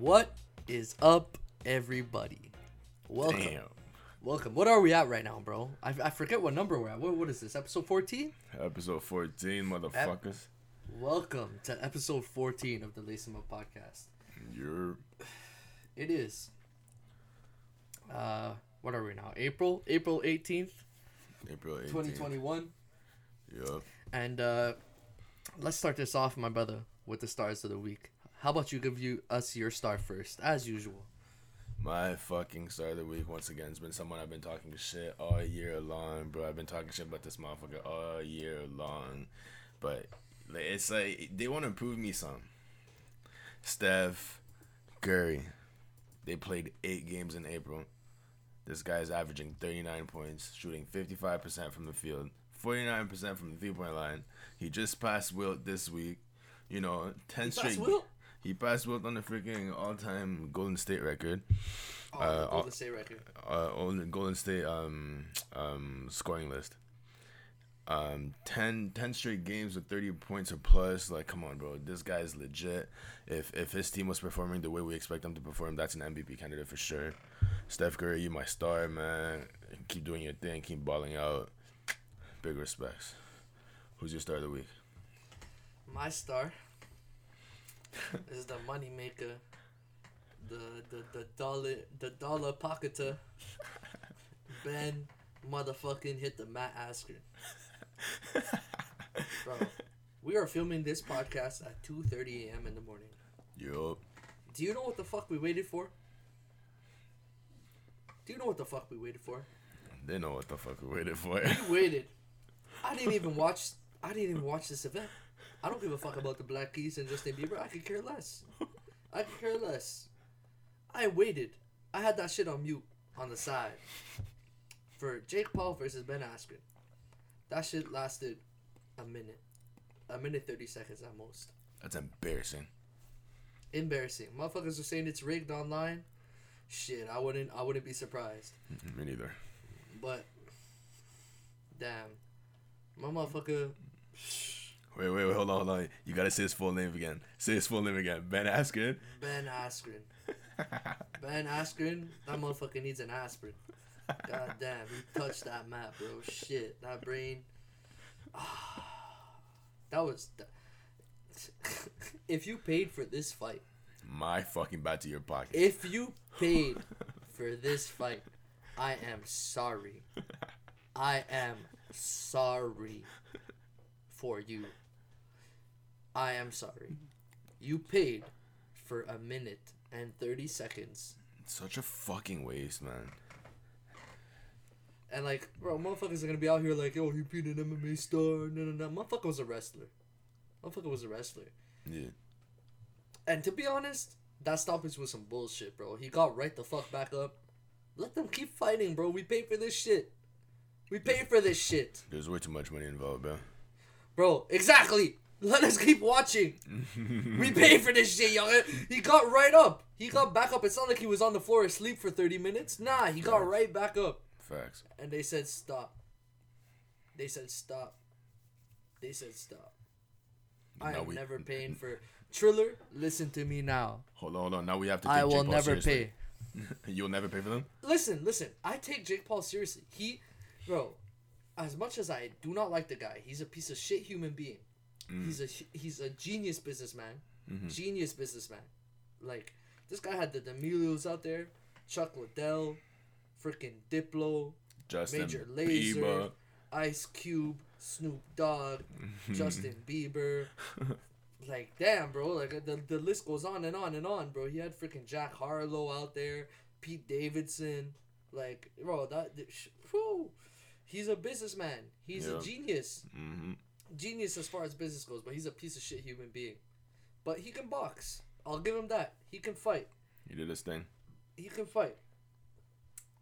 What is up, everybody? Welcome. Damn. Welcome. What are we at right now, bro? I, I forget what number we're at. What, what is this? Episode 14? Episode 14, motherfuckers. Welcome to episode 14 of the Lace 'em Up podcast. You're It is. Uh, what are we now? April? April 18th, April 18th. 2021. Yup. And uh, let's start this off, my brother, with the stars of the week. How about you give you us your star first, as usual? My fucking star of the week, once again, has been someone I've been talking shit all year long, bro. I've been talking shit about this motherfucker all year long. But it's like, they want to prove me some. Steph Curry. They played eight games in April. This guy's averaging 39 points, shooting 55% from the field, 49% from the three point line. He just passed Wilt this week. You know, 10 He straight. Wilt? He passed Wilt on the freaking all time Golden State record. Oh, Uh, the Golden State record. Uh, on Golden State um, um, scoring list. Um, 10, 10 straight games with 30 points or plus. Like, come on, bro. This guy's legit. If if his team was performing the way we expect them to perform, that's an MVP candidate for sure. Steph Curry, you my star, man. Keep doing your thing. Keep balling out. Big respects. Who's your star of the week? My star is the money maker, the the the dollar the dollar pocketer. Ben motherfucking hit the Matt Askren. Bro, we are filming this podcast at two thirty a.m. in the morning. Yup. Do you know what the fuck we waited for? Do you know what the fuck we waited for? They know what the fuck we waited for. We waited. I didn't even watch. I didn't even watch this event. I don't give a fuck about the Black Keys and Justin Bieber. I could care less. I could care less. I waited. I had that shit on mute on the side for Jake Paul versus Ben Askren. That shit lasted a minute, a minute thirty seconds at most. That's embarrassing. Embarrassing. Motherfuckers are saying it's rigged online. Shit, I wouldn't. I wouldn't be surprised. Me neither. But damn, my motherfucker. Wait, wait, wait, hold on, hold on. You gotta say his full name again. Say his full name again. Ben Askren. Ben Askren. Ben Askren, that motherfucker needs an aspirin. God damn, he touched that map, bro. Shit, that brain. that was. if you paid for this fight, My fucking bat to your pocket. if you paid for this fight, I am sorry. I am sorry for you. I am sorry. You paid for a minute and 30 seconds. Such a fucking waste, man. And like, bro, motherfuckers are gonna be out here like, oh, he beat an MMA star. No, no, no. Motherfucker was a wrestler. Motherfucker was a wrestler. Yeah. And to be honest, that stoppage was some bullshit, bro. He got right the fuck back up. Let them keep fighting, bro. We paid for this shit. We paid for this shit. There's way too much money involved, bro. Bro, exactly. Let us keep watching. we paid for this shit, young. He got right up. He got back up. It's not like he was on the floor asleep for 30 minutes. Nah, he got right back up. Facts. And they said stop. They said stop. They said stop. I Now am we- never paying for Triller. Listen to me now. Hold on, hold on. Now we have to. Take I Jake will Paul never seriously. pay. You'll never pay for them. Listen, listen. I take Jake Paul seriously. He, bro, as much as I do not like the guy, he's a piece of shit human being. He's a he's a genius businessman. Genius businessman. Like this guy had the D'Amelios out there, Chuck Liddell, freaking Diplo, Justin Major Lazer, Bieber. Ice Cube, Snoop Dogg, Justin Bieber. Like damn, bro. Like the the list goes on and on and on, bro. He had freaking Jack Harlow out there, Pete Davidson. Like, bro, that th- sh- whew. he's a businessman. He's Yeah. a genius. hmm Genius as far as business goes, but he's a piece of shit human being. But he can box. I'll give him that. He can fight. He did his thing. He can fight.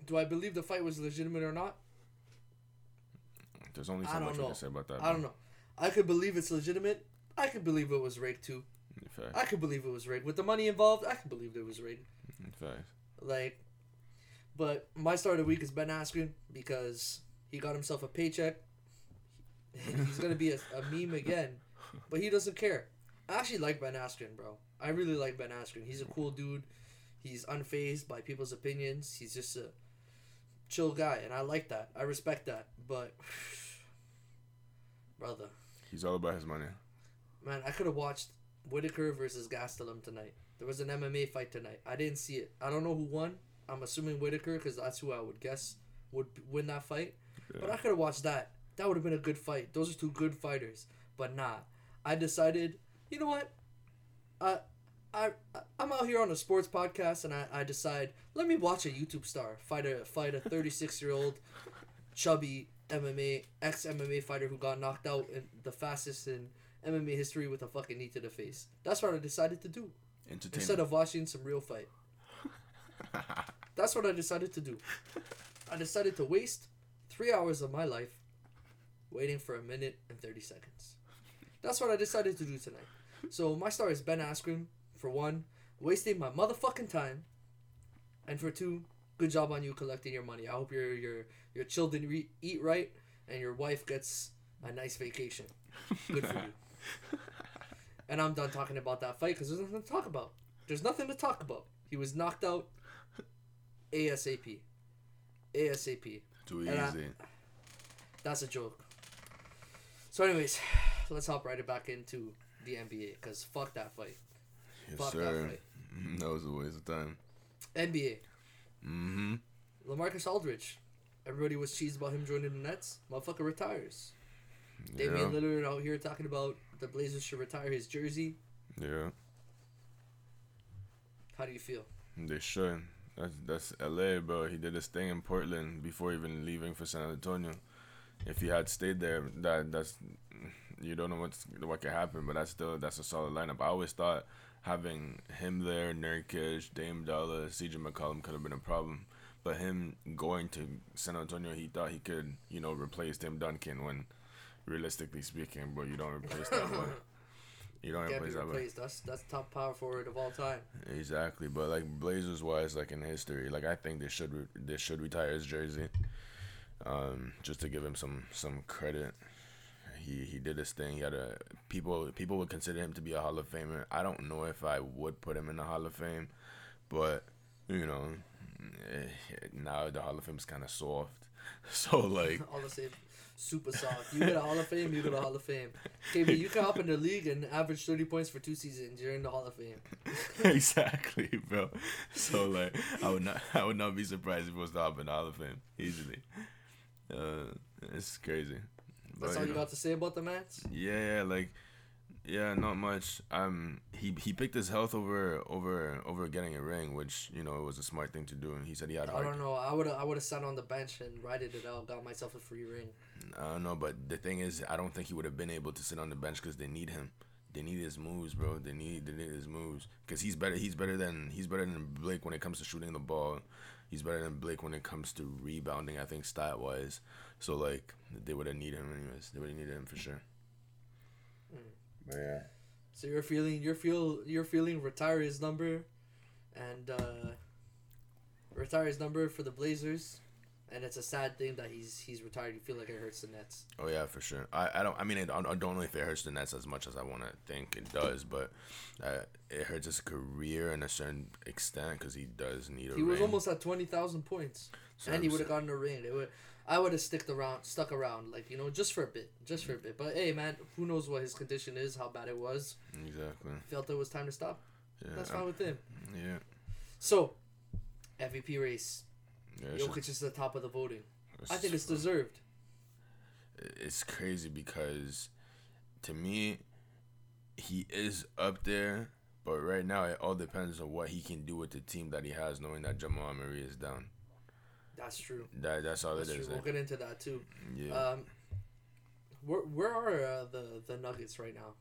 Do I believe the fight was legitimate or not? There's only so much know. can say about that. I don't know. I could believe it's legitimate. I could believe it was rigged too. In fact, I could believe it was rigged. With the money involved, I could believe it was rigged. in fact. Like, but my start of the week is Ben Askren because he got himself a paycheck. He's gonna be a, a meme again, but he doesn't care. I actually like Ben Askren, bro. I really like Ben Askren. He's a cool dude. He's unfazed by people's opinions. He's just a chill guy, and I like that. I respect that. But, brother, He's all about his money. man, I could have watched Whittaker versus Gastelum tonight. There was an MMA fight tonight. I didn't see it. I don't know who won. I'm assuming Whittaker because that's who I would guess would win that fight. But I could have watched that. That would have been a good fight. Those are two good fighters. But nah, I decided. You know what? I, I, I'm out here on a sports podcast, and I, I decide let me watch a YouTube star fight a fight a 36 year old chubby MMA ex MMA fighter who got knocked out in the fastest in MMA history with a fucking knee to the face. That's what I decided to do instead of watching some real fight. That's what I decided to do. I decided to waste three hours of my life waiting for a minute and 30 seconds. That's what I decided to do tonight. So my star is Ben Askren, for one, wasting my motherfucking time. And for two, good job on you collecting your money. I hope your your your children re- eat right and your wife gets a nice vacation. Good for you. And I'm done talking about that fight because there's nothing to talk about. There's nothing to talk about. He was knocked out ASAP. ASAP. Too And I- easy. That's a joke. So, anyways, let's hop right back into the NBA because fuck that fight. Yes, fuck that fight. That was a waste of time. NBA. Mm-hmm. LeMarcus Aldridge. Everybody was cheesed about him joining the Nets. Motherfucker retires. Yeah. Damian Lillard out here talking about the Blazers should retire his jersey. Yeah. How do you feel? They should. That's that's LA, bro. He did his thing in Portland before even leaving for San Antonio. If he had stayed there, that that's you don't know what's what could happen, but that's still that's a solid lineup. I always thought having him there, Nurkic, Dame Dollar, CJ McCollum could have been a problem. But him going to San Antonio, he thought he could, you know, replace Tim Duncan when realistically speaking, but you don't replace that way. You don't replace that way. That's that's top power forward of all time. Exactly, but like Blazers wise, like in history, like I think they should re- they should retire his jersey, um, just to give him some some credit. He he did his thing. He had a people people would consider him to be a Hall of Famer. I don't know if I would put him in the Hall of Fame, but you know, eh, now the Hall of Fame is kind of soft. So like, All the same, super soft. You get a Hall of Fame, you get a Hall of Fame. KB, you can hop in the league and average 30 points for two seasons. You're in the Hall of Fame. exactly, bro. So like, I would not, I would not be surprised if it was the Hop in the Hall of Fame easily. Uh, it's crazy. That's But, all you know, got to say about the Nets? Yeah, yeah, like, yeah, not much. Um, he he picked his health over over over getting a ring, which you know it was a smart thing to do. And he said he had I heart. don't know. I would I would have sat on the bench and rided it out, got myself a free ring. I don't know, but the thing is, I don't think he would have been able to sit on the bench because they need him. They need his moves, bro. They need they need his moves because he's better. He's better than he's better than Blake when it comes to shooting the ball. He's better than Blake when it comes to rebounding. I think stat wise. So like they would have needed him anyways. They would have needed him for sure. Mm. But yeah. So you're feeling you're feel you're feeling retire his number, and uh, retire his number for the Blazers, and it's a sad thing that he's he's retired. You feel like it hurts the Nets. Oh yeah, for sure. I, I don't. I mean, I don't, I don't know if it hurts the Nets as much as I want to think it does, but uh, it hurts his career in a certain extent because he does need a He ring. was almost at twenty thousand points, So and he would have gotten a ring. It would. I would have stuck around, stuck around, like you know, just for a bit, just for a bit. But hey, man, who knows what his condition is, how bad it was. Exactly. Felt it was time to stop. Yeah. That's fine with him. Yeah. So, MVP race. Yeah Jokic just- is the top of the voting. I think it's deserved. It's crazy because, to me, he is up there, but right now it all depends on what he can do with the team that he has, knowing that Jamal Murray is down. That's true. That that's all That's it true. is. We'll get into that too. yeah. Um, where where are uh, the the Nuggets right now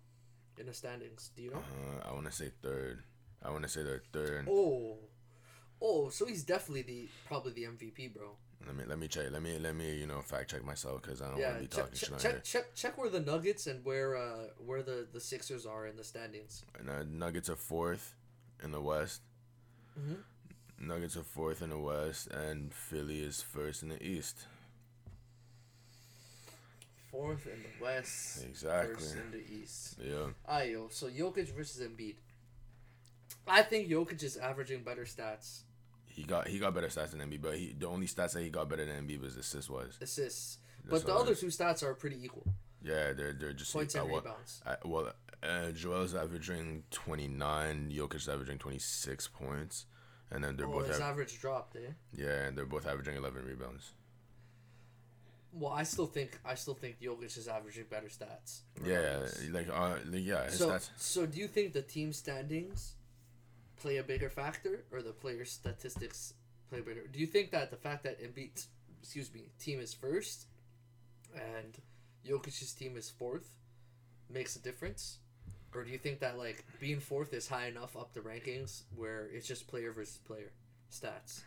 in the standings? Do you know? uh, I want to say third. I want to say they're third. Oh, oh, so he's definitely the probably the MVP, bro. Let me let me check. Let me let me you know fact check myself because I don't yeah, want to be check talking shit check, on check check check where the Nuggets and where uh where the the Sixers are in the standings. And, uh, Nuggets are fourth in the West. Mhm. Nuggets are fourth in the West, and Philly is first in the East. fourth in the West, Exactly. first in the East. Yeah. Alright, yo. So Jokic versus Embiid. I think Jokic is averaging better stats, He got he got better stats than Embiid, but he the only stats that he got better than Embiid was assists was assists, That's but the other two stats are pretty equal. Yeah, they're they're just Points and well, rebounds. I, well, uh, Joel's averaging twenty nine, Jokic's averaging twenty six points, and then they're Oh, both his av- average dropped, eh? yeah, and they're both averaging eleven rebounds. Well, I still think I still think Jokic is averaging better stats. Yeah, like uh, like, yeah, his So, stats. so do you think the team standings play a bigger factor, or the player statistics play bigger? Do you think that the fact that Embiid, excuse me, team is first, and Jokic's team is fourth, makes a difference, or do you think that like being fourth is high enough up the rankings where it's just player versus player stats?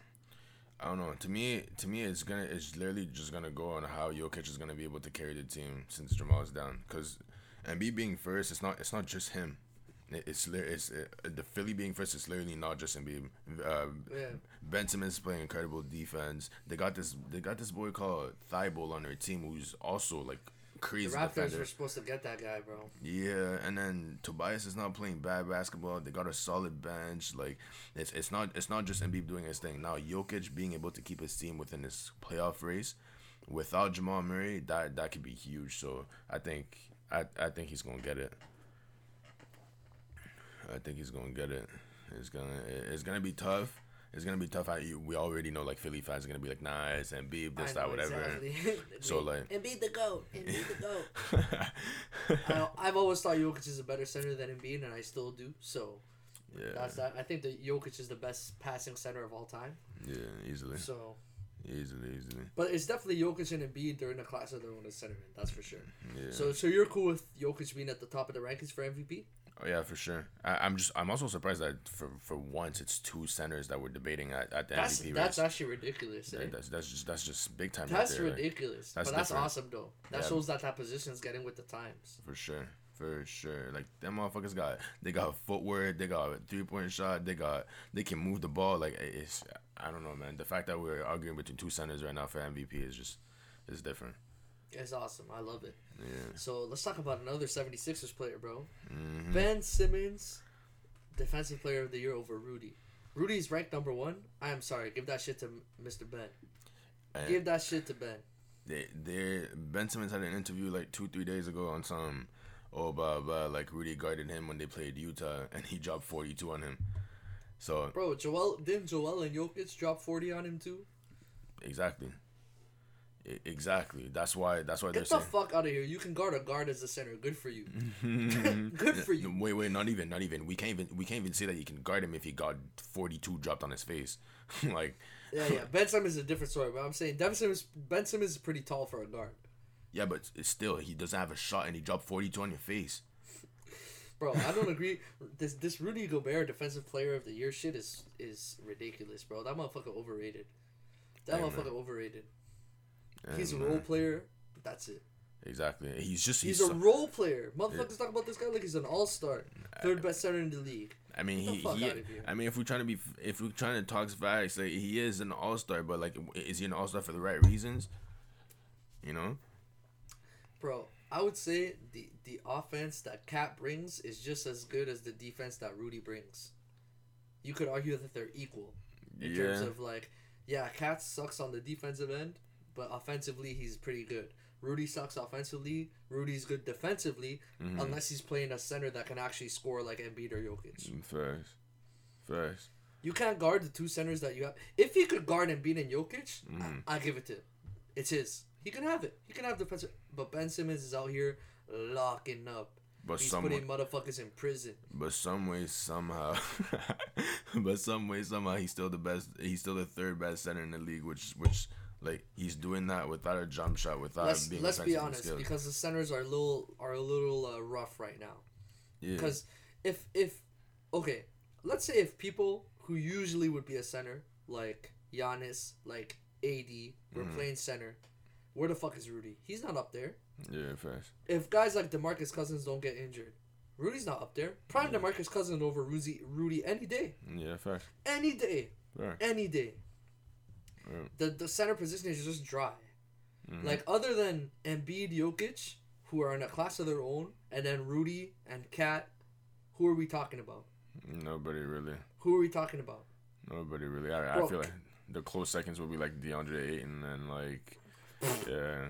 I don't know. To me, to me, it's gonna it's literally just gonna go on how Jokic is gonna be able to carry the team since Jamal's down. Cause Embiid being first, it's not it's not just him. It- It's it's uh, the Philly being first. It's literally not just Embiid. Uh, Yeah. Ben Simmons playing incredible defense. They got this. They got this boy called Thybulle on their team who's also like The crazy Raptors defender. were supposed to get that guy, bro. Yeah, and then Tobias is not playing bad basketball. They got a solid bench. Like it's it's not it's not just Embiid doing his thing. Now Jokic being able to keep his team within this playoff race without Jamal Murray, that that could be huge. So I think I I think he's gonna get it. I think he's gonna get it. It's gonna it's gonna be tough. It's gonna be tough. I, we already know like Philly fans are gonna be like, nah, it's Embiid, this, that, whatever. exactly. So, like- Embiid the goat, Embiid the goat. I, I've always thought Jokic is a better center than Embiid, and I still do. So yeah, that's that. I think that Jokic is the best passing center of all time. yeah, easily, So, easily, easily. but it's definitely Jokic and Embiid. They're in the class of their own as centerman. That's for sure. Yeah. So, so you're cool with Jokic being at the top of the rankings for MVP? Oh yeah, for sure. I, I'm just I'm also surprised that for for once it's two centers that we're debating at, at the That's MVP that's race. actually ridiculous. Eh? That- that's that's just that's just big time. That's right there, like, ridiculous. that's but that's different. awesome though. That Yeah. shows that that position's getting with the times. for sure, for sure. Like them motherfuckers got they got footwork, they got a three point shot, they got they can move the ball. Like it's I don't know, man. The fact that we're arguing between two centers right now for MVP is just is different. It's awesome. I love it. Yeah. So let's talk about another 76ers player, bro. hmm Ben Simmons, defensive player of the year over Rudy. Rudy's ranked number one. I am sorry. Give that shit to Mr. Ben. Give that shit to Ben. they they Ben Simmons had an interview like two three days ago on some oh blah blah like Rudy guarded him when they played Utah and he dropped forty two on him. So Bro, Joel didn't Joel and Jokic drop 40 on him too? exactly, exactly. That's why that's why Get they're the saying. fuck out of here. You can guard a guard as a center. Good for you. Good for you. Wait, wait, not even, not even. We can't even, we can't even say that you can guard him if he got forty-two dropped on his face. like, Yeah, yeah. Ben Simmons is a different story, but I'm saying Ben Simmons, ben Simmons is pretty tall for a guard. yeah, but it's still, he doesn't have a shot, and he dropped forty-two on your face. Bro, I don't agree. This this Rudy Gobert defensive player of the year shit is is ridiculous, bro. That motherfucker overrated. That Hey, man. motherfucker And, He's a uh, role player. That's it. Exactly. He's just, He's he's. a so- role player. Motherfuckers talk about this guy like he's an all star, third best center in the league. I mean, he, he. I mean, if we're trying to be, if we're trying to talk facts, like he is an all star, but like, is he an all star for the right reasons? You know. Bro, I would say the the offense that KAT brings is just as good as the defense that Rudy brings. You could argue that they're equal in terms of like, yeah, KAT sucks on the defensive end, but offensively he's pretty good. Rudy sucks offensively. Rudy's good defensively, Mhm. unless he's playing a center that can actually score like Embiid or Jokic. First, first. You can't guard the two centers that you have. If he could guard Embiid and Jokic, Mhm. I, I give it to him. It's his. He can have it. He can have defensive. But Ben Simmons is out here locking up. But He's some, putting motherfuckers in prison. but some way somehow, but some way somehow he's still the best. He's still the third best center in the league, which which like he's doing that without a jump shot, without let's being let's be honest, because the centers are a little are a little uh, rough right now. yeah. Because if if okay, let's say if people who usually would be a center like Giannis, like AD, were Mhm. playing center, where the fuck is Rudy? He's not up there. yeah, first. If guys like Demarcus Cousins don't get injured, Rudy's not up there. Prime Yeah. Demarcus Cousins over Rudy, Rudy any day, Yeah, first. any day, Fair. any day. Yeah. The the center position is just dry. Mhm. Like other than Embiid, Jokic, who are in a class of their own, and then Rudy and KAT, who are we talking about? Nobody really. Who are we talking about? Nobody really. I, I feel like the close seconds will be like DeAndre Ayton and like, yeah,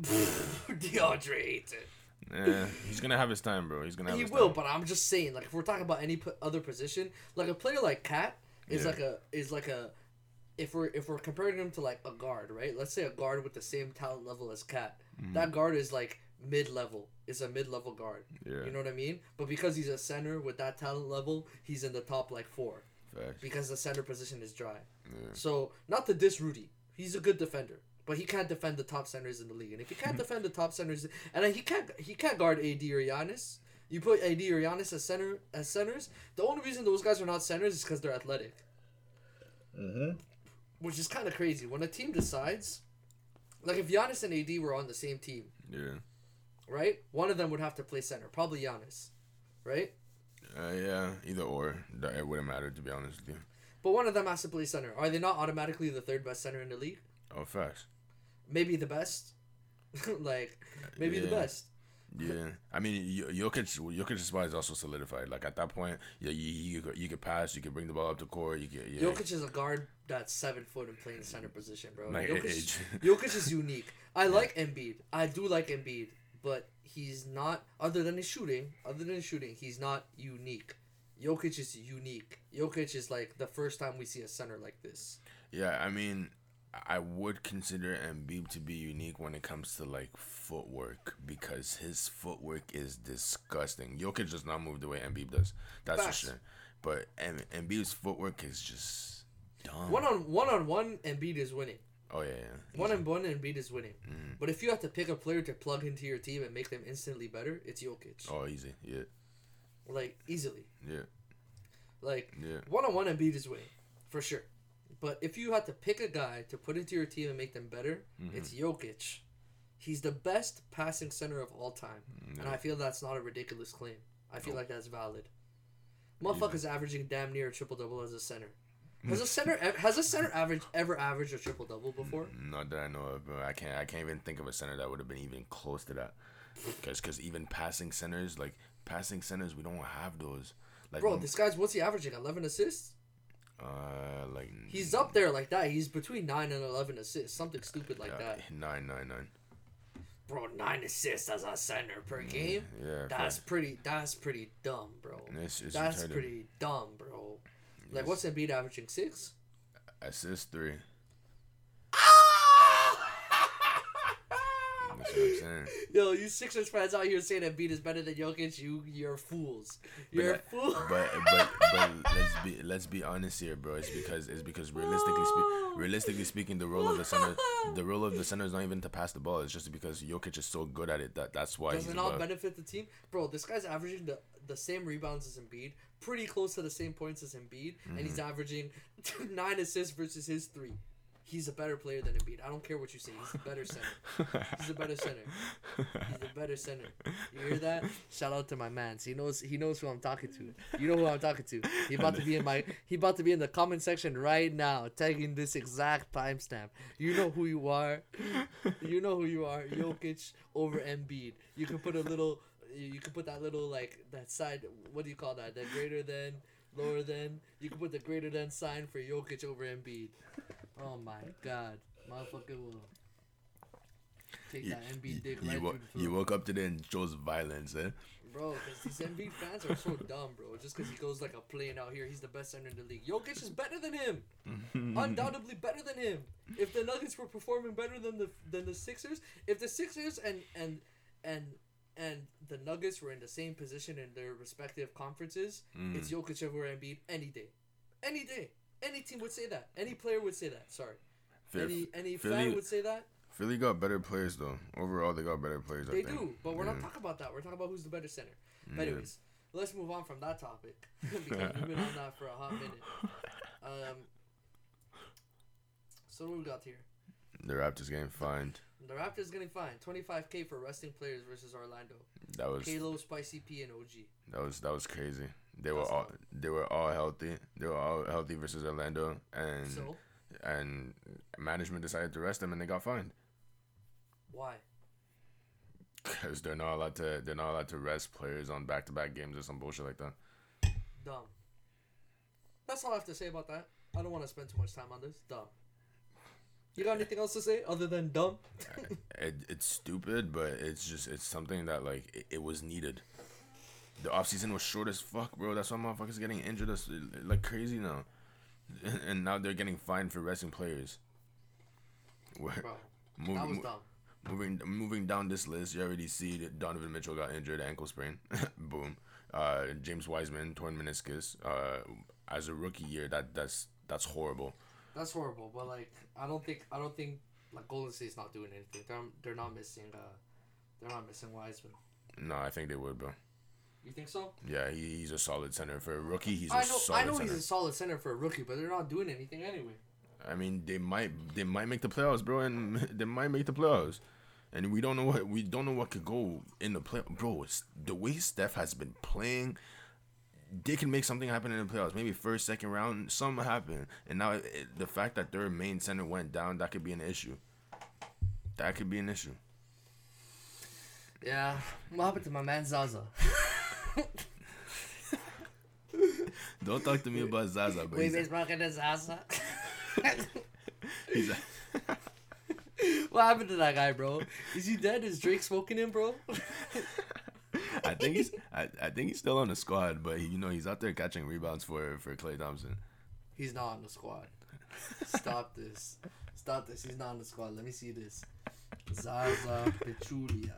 DeAndre Ayton. yeah. He's gonna have his time, bro. He's gonna have He will, time. but I'm just saying, like if we're talking about any p- other position, like a player like KAT is Yeah. like a is like a if we're if we're comparing him to like a guard, right? Let's say a guard with the same talent level as KAT. Mhm. That guard is like mid level. Is a mid level guard. Yeah, You know what I mean? But because he's a center with that talent level, he's in the top like four facts. because the center position is dry. Yeah. So not to diss Rudy, he's a good defender, but he can't defend the top centers in the league. And if he can't defend the top centers, and he can't he can't guard AD or Giannis. You put AD or Giannis as center as centers. The only reason those guys are not centers is because they're athletic, Mm-hmm. Which is kind of crazy. When a team decides, like if Giannis and AD were on the same team, Yeah. right? One of them would have to play center, probably Giannis, right? Uh, yeah, either or. It wouldn't matter to be honest with you. But one of them has to play center. Are they not automatically the third best center in the league? Oh, facts. Maybe the best. like maybe the best. Yeah, I mean, Jokic, Jokic's spot is also solidified. Like at that point, yeah, you you, could- you could pass, you could bring the ball up to court, you could. Yeah. Jokic is a guard that's seven foot and playing center position, bro. Like Jokic. Jokic is unique. I like Embiid. I do like Embiid, but he's not. Other than his shooting, other than his shooting, he's not unique. Jokic is unique. Jokic is like the first time we see a center like this. Yeah, I mean, I would consider Embiid to be unique when it comes to like footwork because his footwork is disgusting. Jokic does not move the way Embiid does. That's Facts. for sure. But em- Embiid's footwork is just dumb. One on one on one, Embiid is winning. oh yeah, yeah. One on one, Embiid is winning. Mhm. But if you have to pick a player to plug into your team and make them instantly better, it's Jokic. Oh, easy. Yeah, Like easily. yeah, Like yeah. one on one Embiid is winning, for sure. But if you had to pick a guy to put into your team and make them better, Mhm. it's Jokic. He's the best passing center of all time, and I feel that's not a ridiculous claim. I feel Nope. like that's valid. Motherfucker's averaging damn near a triple double as a center. Has a center has a center average ever averaged a triple double before? Not that I know of, bro. I can't. I can't even think of a center that would have been even close to that. Because, because even passing centers, like passing centers, we don't have those. Like, Bro, this guy's what's he averaging? Eleven assists. Uh, like He's up there like that. He's between nine and eleven assists, something stupid like yeah, that. Nine, nine, nine. Bro, nine assists as a center per game. Yeah, That's fact. pretty. That's pretty dumb, bro. It's, it's That's retarded. pretty dumb, bro. Like, Yes. what's Embiid averaging? Six. assist three. That's what I'm saying. Yo, you Sixers fans out here saying Embiid is better than Jokic, you you're fools. You're that- fools. But but but let's be let's be honest here, bro. It's because it's because realistically spe- realistically speaking, the role of the center the role of the center is not even to pass the ball. It's just because Jokic is so good at it that that's why Does he's it not above. benefit the team, bro? This guy's averaging the the same rebounds as Embiid, pretty close to the same points as Embiid, and Mm-hmm. he's averaging nine assists versus his three. He's a better player than Embiid. I don't care what you say. He's a better center. He's a better center. He's a better center. You hear that? Shout out to my man. He knows he knows who I'm talking to. You know who I'm talking to. He about to be in my he about to be in the comment section right now, tagging this exact timestamp. You know who you are. You know who you are. Jokic over Embiid. You can put a little you can put that little like that side what do you call that? That greater than lower than. You can put the greater than sign for Jokic over Embiid. Oh my god. Motherfucker will take You, that Embiid dick you, right the you woke up today and chose violence, eh? Bro, because these Embiid fans are so dumb, bro. Just because he goes like a plane out here, he's the best center in the league. Jokic is better than him. Undoubtedly better than him. If the Nuggets were performing better than the than the Sixers, if the Sixers and and and and the Nuggets were in the same position in their respective conferences, Mm. it's Jokic over Embiid any day, any day. Any team would say that. Any player would say that. Sorry. Phil- Any any Philly- fan would say that. Philly got better players though. Overall, they got better players. They do, but we're not talking about that. We're talking about who's the better center. But Yeah. anyways, let's move on from that topic because we've been on that for a hot minute. Um, so what we got here? The Raptors getting fined. The Raptors getting fined 25k for resting players versus Orlando. That was Halo, Spicy P, and OG. that was that was crazy. They were all they were all healthy. They were all healthy versus Orlando, and So and management decided to arrest them, and they got fined. Why? Because they're not allowed to. They're not allowed to rest players on back-to-back games or some bullshit like that. Dumb. That's all I have to say about that. I don't want to spend too much time on this. Dumb. You got anything else to say other than dumb? it, it's stupid, but it's just it's something that like it, it was needed. The offseason was short as fuck, bro. That's why motherfuckers getting injured as, like crazy now, and now they're getting fined for resting players. Where, Bro, move- that was dumb. moving moving down this list, you already see that Donovan Mitchell got injured, ankle sprain. Boom. Uh, James Wiseman torn meniscus. Uh, as a rookie year, that that's that's horrible. That's horrible, but like I don't think I don't think like Golden State's not doing anything. They're they're not missing uh they're not missing Wiseman. No, I think they would, bro. You think so? Yeah, he, he's a solid center for a rookie. He's a I know solid I know center. he's a solid center for a rookie, but they're not doing anything anyway. I mean, they might they might make the playoffs, bro, and they might make the playoffs, and we don't know what we don't know what could go in the play, bro. It's, the way Steph has been playing, they can make something happen in the playoffs. Maybe first, second round, something happen, and now it, it- the fact that their main center went down, that could be an issue. That could be an issue. Yeah. What happened to my man Zaza? Don't talk to me about Zaza, but We've he's, been smoking the Zaza. he's what happened to that guy, bro? Is he dead? Is Drake smoking him, bro? I think he's I, I think he's still on the squad, but he, you know he's out there catching rebounds for for Klay Thompson. He's not on the squad. Stop this. Stop this. He's not on the squad. Let me see this. Zaza Pachulia.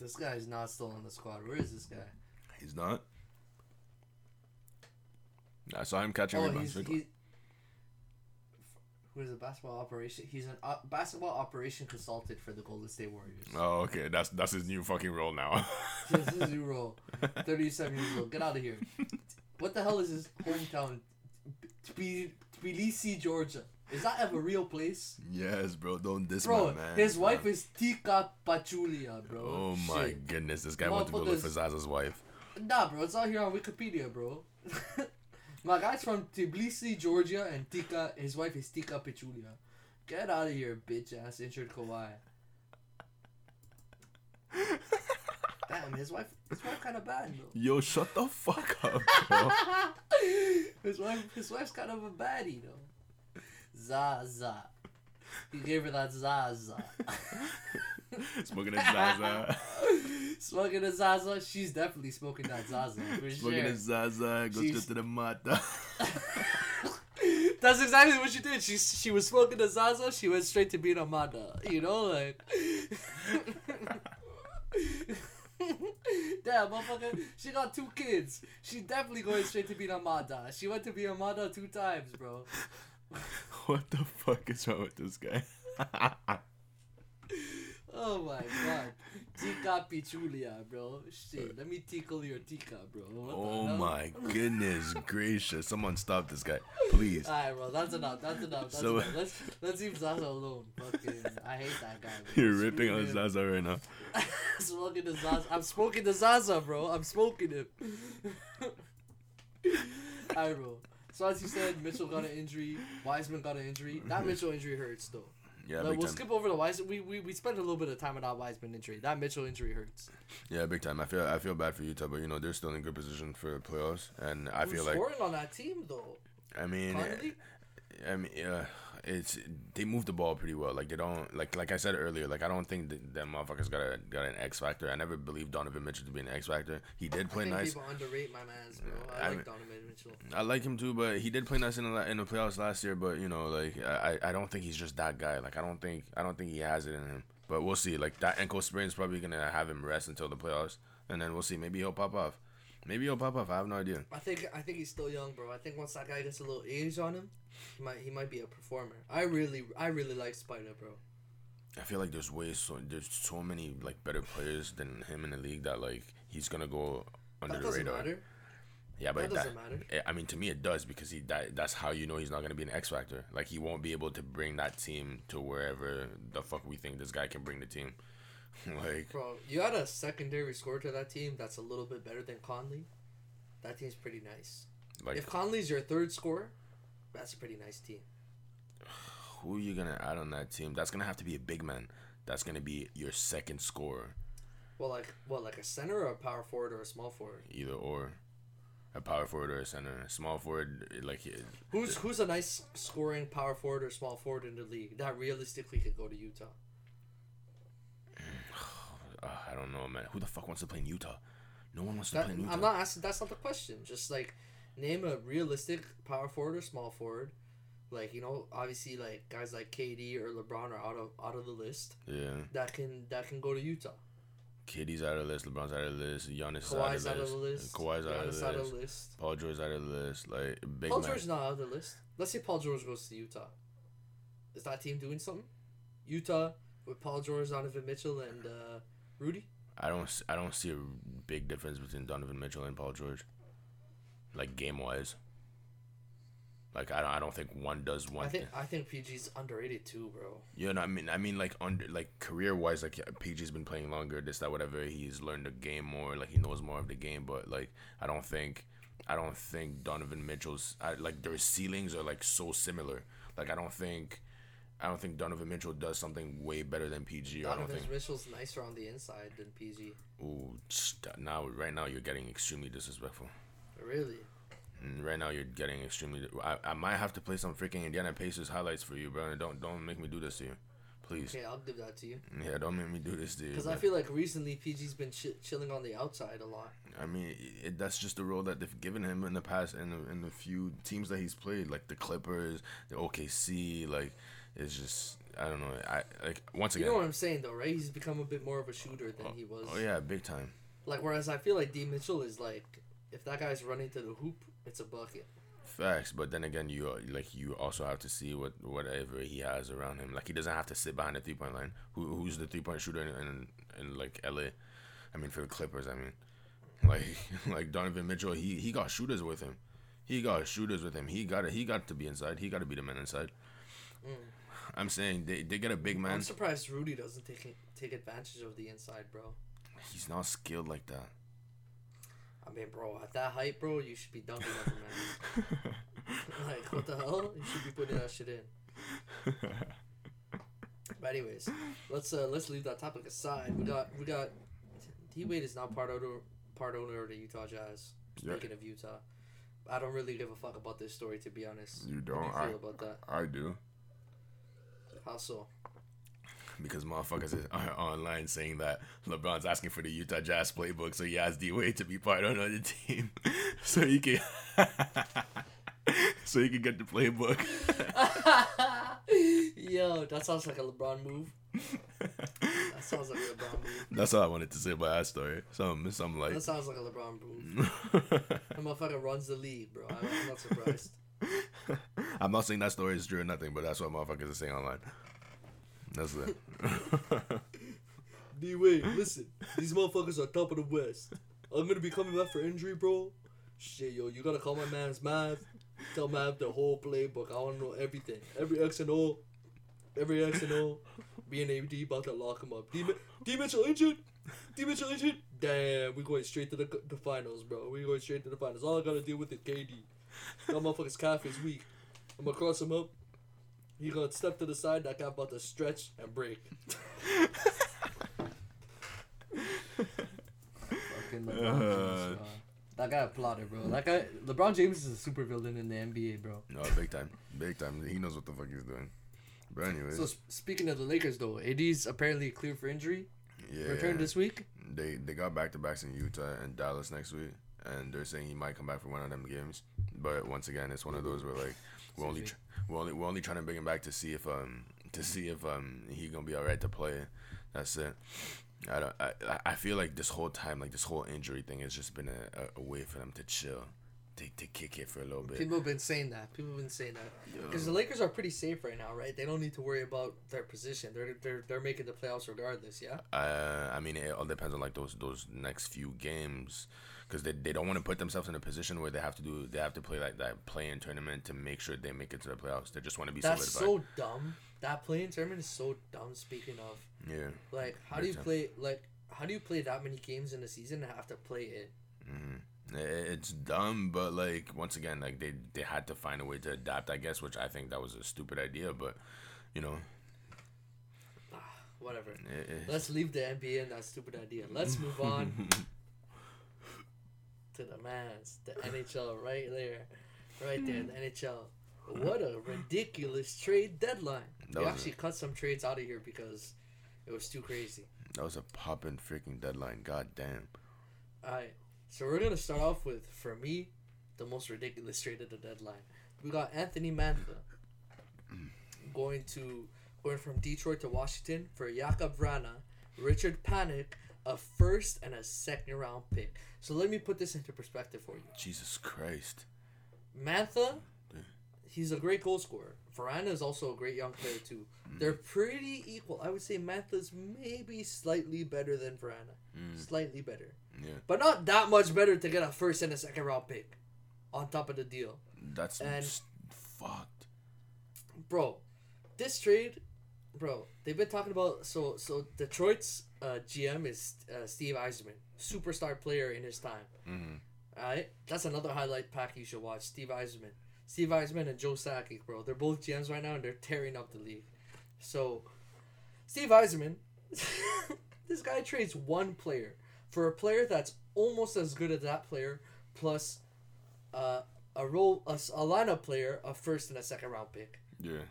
This guy is not still on the squad. Where is this guy? He's not. I saw him catching Oh, rebounds. he's, he's who is a basketball operation? He's a uh, basketball operation consultant for the Golden State Warriors. Oh, okay. That's that's his new fucking role now. This is new role. Thirty-seven years old. Get out of here. What the hell is his hometown? Tbil- Tbilisi, Georgia. Is that ever a real place? yes, bro. Don't diss Bro, my man. his bro. wife is Tika Pachulia, bro. Oh my goodness, this guy wants to go look for Zaza's wife. Nah, bro, it's out here on Wikipedia, bro. my guy's from Tbilisi, Georgia, and Tika, his wife is Tika Pachulia. Get out of here, bitch ass injured Kawhi. Damn, his wife, his wife kind of bad though. Yo, shut the fuck up, bro. his wife, his wife's kind of a baddie though. Zaza. He gave her that Zaza. Smoking a Zaza. smoking a Zaza. She's definitely smoking that Zaza for Smoking sure. a Zaza. Go She's- straight to the mata. That's exactly what she did. She she was smoking the Zaza. She went straight to being a mother. You know, like. Damn, motherfucker. She got two kids. She definitely going straight to being a mother. She went to be a mother two times, bro. what the fuck is wrong with this guy? Oh my god. Tika Pichulia, bro. Shit, let me tickle your tika, bro. What oh my goodness gracious! Someone stop this guy, please. Alright, bro, that's enough. That's enough. That's So- enough. Let's let's leave Zaza alone. Fucking, I hate that guy. Bro. You're ripping on Zaza right now. smoking the Zaza. I'm smoking the Zaza, bro. I'm smoking him. Alright, bro. So as you said, Mitchell got an injury. Wiseman got an injury. That Mitchell injury hurts though. Yeah, Like, we'll time. skip over the Wiseman. We, we we spent a little bit of time on that Wiseman injury. That Mitchell injury hurts. Yeah, big time. I feel I feel bad for Utah, but you know they're still in good position for the playoffs, and I Who's feel like scoring on that team though? I mean, Conley? I mean, yeah, it's they move the ball pretty well. Like they don't like like I said earlier. Like I don't think that, that motherfuckers got a got an X factor. I never believed Donovan Mitchell to be an X factor. He did play I think nice. people underrate my man's, bro. I, I like mean- Donovan Mitchell. I like him too, but he did play nice in the in the playoffs last year. But you know, like I I don't think he's just that guy. Like I don't think I don't think he has it in him. But we'll see. Like that ankle sprain is probably gonna have him rest until the playoffs, and then we'll see. Maybe he'll pop off. Maybe he'll pop off. I have no idea. I think I think he's still young, bro. I think once that guy gets a little age on him, he might he might be a performer. I really I really like Spider, bro. I feel like there's ways so there's so many like better players than him in the league that like he's gonna go under That the radar. matter. Yeah, but That doesn't that- matter. eh, I mean, to me, it does because he that, that's how you know he's not gonna be an X factor. Like he won't be able to bring that team to wherever the fuck we think this guy can bring the team. like Bro, you got a secondary scorer to that team that's a little bit better than Conley. That team's pretty nice. like if Conley's your third scorer, that's a pretty nice team. who are you gonna add on that team? That's gonna have to be a big man. That's gonna be your second scorer, Well, like what, like a center or a power forward or a small forward? either or. A power forward or a center. A small forward, like Who's who's a nice scoring power forward or small forward in the league that realistically could go to Utah? uh, Man. Who the fuck wants to play in Utah? No one wants to That, play in Utah. I'm not asking. That's not the question. Just like name a realistic power forward or small forward. Like you know, obviously, like guys like KD or LeBron are out of out of the list. Yeah, That can that can go to Utah. KD's out of the list. LeBron's out of the list. Giannis is out of Kawhi's the out of list. the list. Kawhi's out of the out of list. the list. Paul George's out of the list. Like big Paul. George's not out of the list. Let's say Paul George goes to Utah. Is that team doing something? Utah with Paul George, Donovan Mitchell, and uh, Rudy. I don't. I don't see a big difference between Donovan Mitchell and Paul George. Like game wise. Like I don't. I don't think one does one. I think thing. I think PG's underrated too, bro. You know, I mean, I mean, like under, like career wise, like PG's been playing longer, this, that, whatever. He's learned the game more, like he knows more of the game. But like, I don't think, I don't think Donovan Mitchell's, I, like their ceilings are like so similar. Like I don't think, I don't think Donovan Mitchell does something way better than PG. I don't think. Mitchell's nicer on the inside than PG. Ooh, now right now you're getting extremely disrespectful. Really? And right now you're getting extremely. I, I might have to play some freaking Indiana Pacers highlights for you, bro. Don't don't make me do this to you, please. Okay, I'll give that to you. Yeah, don't make me do this to you. Because. I feel like recently PG's been ch- chilling on the outside a lot. I mean, it, that's just the role that they've given him in the past, in in the few teams that he's played, like the Clippers, the OKC. Like, it's just I don't know. I like once again. You know what I'm saying though, right? He's become a bit more of a shooter than he was. oh yeah, big time. Like whereas I feel like D Mitchell is like, if that guy's running to the hoop, it's a bucket. Facts, but then again, you like you also have to see what whatever he has around him. Like he doesn't have to sit behind the three point line. Who who's the three point shooter in, in in like LA? I mean for the Clippers. I mean, like like Donovan Mitchell. He he got shooters with him. He got shooters with him. He got he got to be inside. He got to be the man inside. Mm. I'm saying they, they get a big man. I'm surprised Rudy doesn't take take advantage of the inside, bro. He's not skilled like that. I mean, bro, at that height, bro, you should be dunking over man. like, what the hell? You should be putting that shit in. But anyways, let's uh let's leave that topic aside. We got we got D Wade is now part owner part owner of the Utah Jazz. Speaking of Utah, I don't really give a fuck about this story to be honest. You How do don't. you I, feel about that? I do. So? Because motherfuckers is are online saying that LeBron's asking for the Utah Jazz playbook, so he asked D Wade to be part of the team, so he can, so he can get the playbook. Yo, that sounds like a LeBron move. That sounds like a LeBron move. That's all I wanted to say about that story. Some, some like. That sounds like a LeBron move. That motherfucker runs the league, bro. I'm, I'm not surprised. I'm not saying that story is true or nothing, but that's what motherfuckers are saying online. That's it. D Wade, listen, these motherfuckers are top of the West. I'm gonna be coming back for injury, bro. Shit, yo, you gotta call my man's math. Tell Mav the whole playbook. I wanna know everything. Every X and O. Every X and O. B and AD about to lock him up. D, D Mitchell injured. D Mitchell injured. Damn, we going straight to the, the finals, bro. We going straight to the finals. All I gotta deal with is KD. That motherfucker's calf is weak. I'm gonna cross him up. He gonna step to the side. That guy about to stretch and break. Fucking uh, LeBron James, bro. That guy applauded, bro. That guy, LeBron James is a super villain in the NBA, bro. no, big time, big time. He knows what the fuck he's doing. But anyways, So s- speaking of the Lakers, though, AD's apparently clear for injury. yeah, Returned this week. They they got back to backs in Utah and Dallas next week, and they're saying he might come back for one of them games. But once again, it's one of those where like we're only tr- we're only we're only trying to bring him back to see if um to see if um he gonna be all right to play. That's it. I don't. I I- feel like this whole time, like this whole injury thing, has just been a, a, a way for them to chill, to, to kick it for a little bit. People have been saying that. People have been saying that because the Lakers are pretty safe right now, right? They don't need to worry about their position. They're they're they're making the playoffs regardless. Yeah. Uh, I mean, it all depends on like those those next few games, because they, they don't want to put themselves in a position where they have to do they have to play like that play-in tournament to make sure they make it to the playoffs. They just want to be That's solidified. so dumb. That play-in tournament is so dumb. Speaking of, yeah. like, how do you time. play like how do you play that many games in a season and have to play it? hmm It's dumb, but like once again, like they they had to find a way to adapt, I guess, which I think that was a stupid idea. But you know, ah, Whatever. it, it- Let's leave the NBA and that stupid idea. Let's move on to the man's, the NHL right there, right there, the NHL. What a ridiculous trade deadline. That We was a- actually cut some trades out of here because it was too crazy. that was a poppin' freaking deadline. God damn. Alright, so we're gonna start off with, for me, the most ridiculous trade of the deadline. We got Anthony Mantha going to going from Detroit to Washington for Jakub Vrana, Richard Panik, a first and a second round pick. So let me put this into perspective for you. Jesus Christ. Mantha, he's a great goal scorer. Varana is also a great young player too. Mm. They're pretty equal. I would say Mantha's maybe slightly better than Varana. Mm. Slightly better. Yeah. But not that much better to get a first and a second round pick on top of the deal. That's And- fucked. Bro, this trade, bro, they've been talking about so so Detroit's uh, GM is uh, Steve Yzerman, superstar player in his time. hmm Alright? That's another highlight pack you should watch. Steve Yzerman, Steve Yzerman, and Joe Sakic, bro. They're both GMs right now and they're tearing up the league. So Steve Yzerman, this guy trades one player for a player that's almost as good as that player plus uh, a role a, a lineup player, a first and a second round pick. Yeah.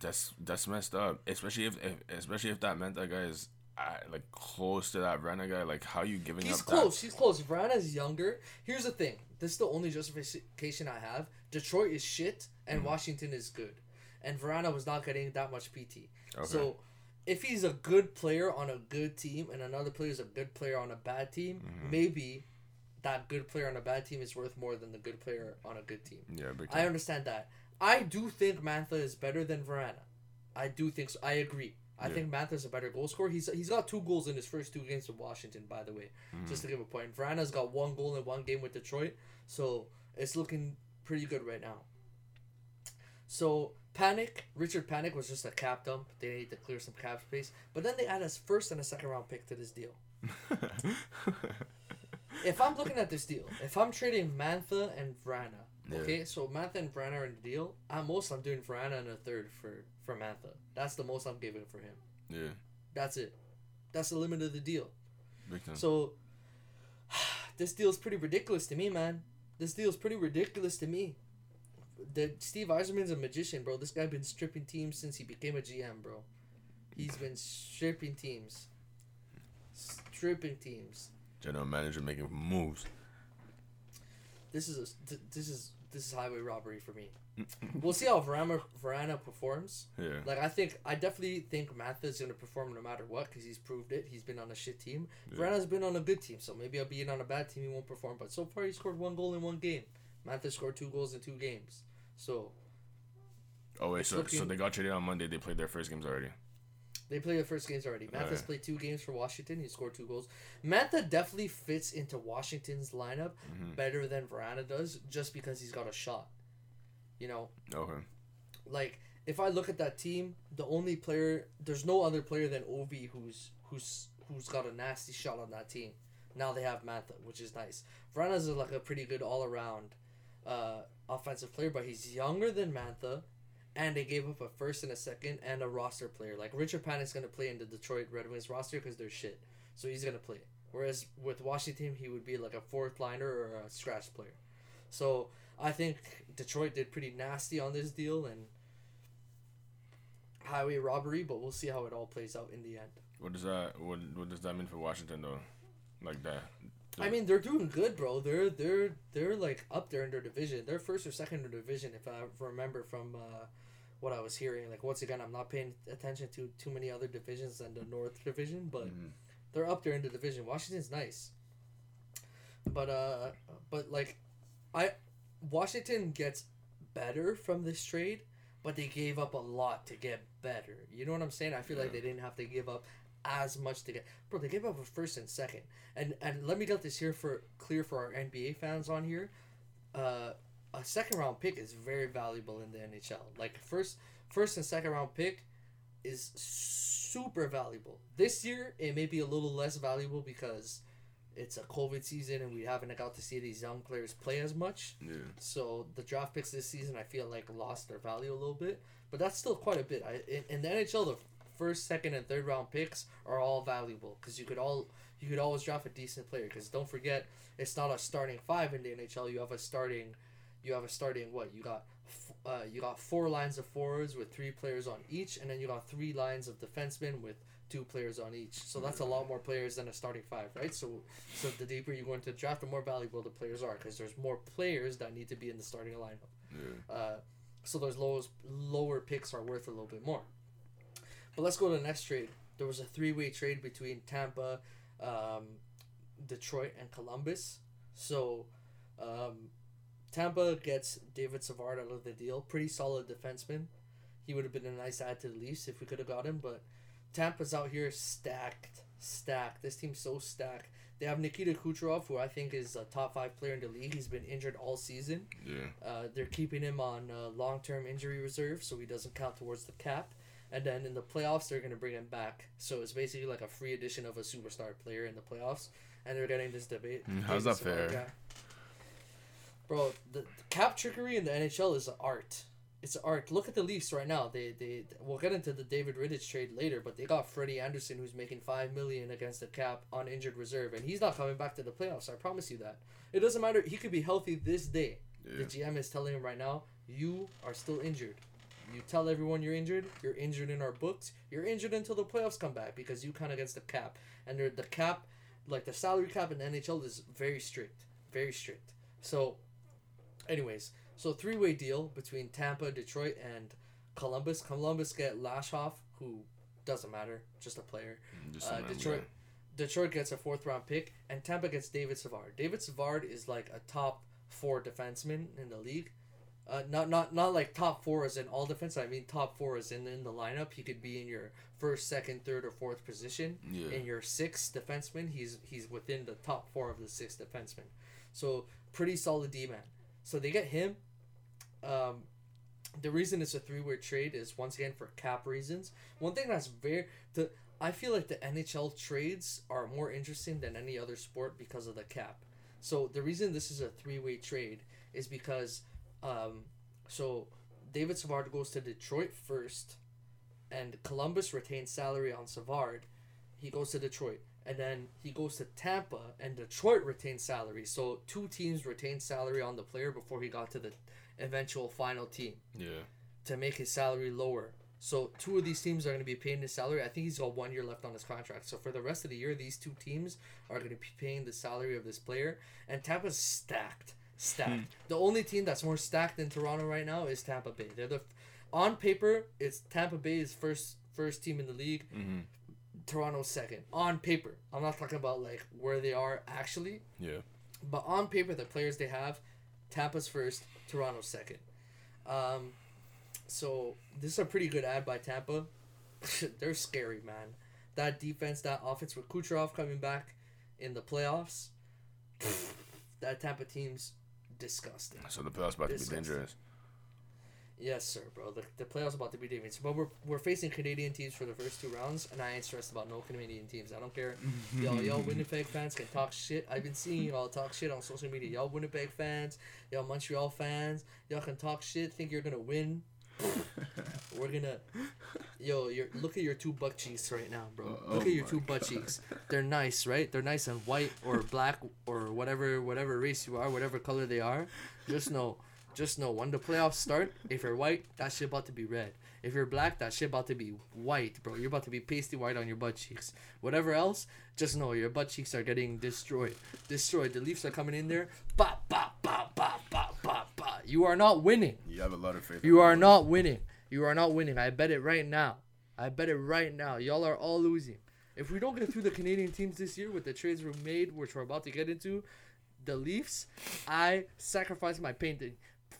Th- That's that's messed up. Especially if, if especially if that meant that guy is uh, like close to that Renner guy. Like how you giving He's up He's close. He's close. Vrana's younger. Here's the thing. This is the only justification I have. Detroit is shit, and Mm-hmm. Washington is good, and Vrana was not getting that much PT. Okay. So, if he's a good player on a good team, and another player is a good player on a bad team, Mm-hmm. maybe that good player on a bad team is worth more than the good player on a good team. Yeah, I understand that. I do think Mantha is better than Verana. I do think so. I agree. I Yeah. think Mantha's a better goal scorer. He's he's got two goals in his first two games with Washington, by the way. Mm-hmm. Just to give a point. Verana's got one goal in one game with Detroit, so it's looking pretty good right now. So Panik, Richard Panik was just a cap dump. They need to clear some cap space, but then they add a first and a second round pick to this deal. If I'm looking at this deal, if I'm trading Mantha and Vrana, Yeah. okay, so Mantha and Vrana are in the deal. At most, I'm doing Vrana and a third for for Mantha. That's the most I'm giving for him. yeah, That's it. That's the limit of the deal. So this deal's pretty ridiculous to me, man. This deal's pretty ridiculous to me. The Steve Yzerman's a magician, bro. This guy been stripping teams since he became a GM, bro. He's been stripping teams. Stripping teams. General manager making moves. This is a, th- this is this is highway robbery for me. We'll see how Varana Varana performs. Yeah, Like I think I definitely think Matha's gonna perform no matter what because he's proved it. He's been on a shit team. Yeah. Varana's been on a good team, so maybe I'll be on a bad team. He won't perform. But so far, he scored one goal in one game. Matha scored two goals in two games. So Oh wait, so so they got traded on Monday. They played their first games already. They played the first games already. Matha's Alright. played two games for Washington. He scored two goals. Matha definitely fits into Washington's lineup Mhm. better than Verana does, just because he's got a shot. You know, Okay. like if I look at that team, the only player there's no other player than Ovi who's who's who's got a nasty shot on that team. Now they have Mantha, which is nice. Verana's like a pretty good all around uh, offensive player, but he's younger than Mantha, and they gave up a first and a second and a roster player. Like Richard Panik's gonna play in the Detroit Red Wings roster because they're shit, so he's gonna play. Whereas with Washington, he would be like a fourth liner or a scratch player. So I think Detroit did pretty nasty on this deal and highway robbery, but we'll see how it all plays out in the end. What does that what what does that mean for Washington though? Like that. I mean, they're doing good, bro. They're they're they're like up there in their division. They're first or second in their division, if I remember from uh, what I was hearing. Like once again, I'm not paying attention to too many other divisions than the North Division, but Mhm. they're up there in the division. Washington's nice, but uh, but like, I Washington gets better from this trade, but they gave up a lot to get better. You know what I'm saying? I feel like they didn't have to give up as much to get. Bro, they gave up a first and second, and and let me get this here for clear for our NBA fans on here. Uh, a second round pick is very valuable in the NHL. Like first first and second round pick is super valuable. This year it may be a little less valuable because it's a COVID season and we haven't got to see these young players play as much. Yeah. So the draft picks this season, I feel like lost their value a little bit, but that's still quite a bit. I in, in the NHL, the first, second, and third round picks are all valuable because you could all you could always draft a decent player. Because don't forget, it's not a starting five in the NHL. You have a starting, you have a starting what you got. Uh, you got four lines of forwards with three players on each, and then you got three lines of defensemen with two players on each. So that's a lot more players than a starting five, right? So, so the deeper you go into the draft, the more valuable the players are because there's more players that need to be in the starting lineup. Yeah. Uh, so those lowest lower picks are worth a little bit more. But let's go to the next trade. There was a three way trade between Tampa, um, Detroit, and Columbus. So um, Tampa gets David Savard out of the deal. Pretty solid defenseman. He would have been a nice add to the Leafs if we could have got him, but Tampa's out here stacked, stacked. This team's so stacked. They have Nikita Kucherov, who I think is a top five player in the league. He's been injured all season. Yeah. Uh, they're keeping him on uh, long term injury reserve, so he doesn't count towards the cap. And then in the playoffs, they're going to bring him back. So it's basically like a free addition of a superstar player in the playoffs. And they're getting this debate. Mm, how's that fair? Bro, the, the cap trickery in the NHL is an art. It's an art. Look at the Leafs right now. They they we'll get into the David Rittich trade later, but they got Freddie Andersen who's making five million against the cap on injured reserve, and he's not coming back to the playoffs. I promise you that. It doesn't matter. He could be healthy this day. Yeah. The GM is telling him right now, you are still injured. You tell everyone you're injured. You're injured in our books. You're injured until the playoffs come back because you count against the cap. And the cap, like the salary cap in the NHL, is very strict, very strict. So, anyways, so three way deal between Tampa, Detroit, and Columbus. Columbus get Lashoff, who doesn't matter, just a player. Just Uh, a number. Detroit. Detroit gets a fourth round pick, and Tampa gets David Savard. David Savard is like a top four defenseman in the league. Uh, not not not like top four as in all defense. I mean top four as in in the lineup. He could be in your first, second, third, or fourth position. Yeah. In your sixth defenseman, he's he's within the top four of the six defensemen. So pretty solid D man. So they get him. Um, the reason it's a three way trade is once again for cap reasons. One thing that's very the I feel like the NHL trades are more interesting than any other sport because of the cap. So the reason this is a three way trade is because um, so David Savard goes to Detroit first, and Columbus retains salary on Savard. He goes to Detroit, and then he goes to Tampa, and Detroit retains salary. So two teams retain salary on the player before he got to the eventual final team Yeah. to make his salary lower. So two of these teams are going to be paying his salary. I think he's got one year left on his contract. So for the rest of the year, these two teams are going to be paying the salary of this player. And Tampa's stacked, stacked. the only team that's more stacked than Toronto right now is Tampa Bay. They're the on paper, it's Tampa Bay is first first team in the league. Mm-hmm. Toronto's second on paper. I'm not talking about like where they are actually, Yeah. but on paper, the players they have, Tampa's first, Toronto second. Um, so this is a pretty good ad by Tampa. They're scary, man. That defense, that offense with Kucherov coming back in the playoffs, that Tampa team's disgusting. So the playoffs about to be dangerous. Yes, sir, bro. The, the playoffs about to be dangerous. But we're, we're facing Canadian teams for the first two rounds, and I ain't stressed about no Canadian teams. I don't care. Mm-hmm. Yo, yo, Winnipeg fans can talk shit. I've been seeing y'all talk shit on social media. Y'all Winnipeg fans, y'all Montreal fans, y'all can talk shit, think you're gonna win. We're gonna, yo, you're look at your two butt cheeks right now, bro. Oh, Look oh at your oh my two butt cheeks. They're nice, right? They're nice and white or black or whatever, whatever race you are, whatever color they are. Just know, just know when the playoffs start, if you're white, that shit about to be red. If you're black, that shit about to be white, bro. You're about to be pasty white on your butt cheeks. Whatever else, just know your butt cheeks are getting destroyed. Destroyed. The Leafs are coming in there. Ba ba ba ba ba ba ba. You are not winning. You have a lot of faith. You are not winning. You are not winning. I bet it right now. I bet it right now. Y'all are all losing. If we don't get through the Canadian teams this year with the trades we made, which we're about to get into, the Leafs, I sacrifice my painting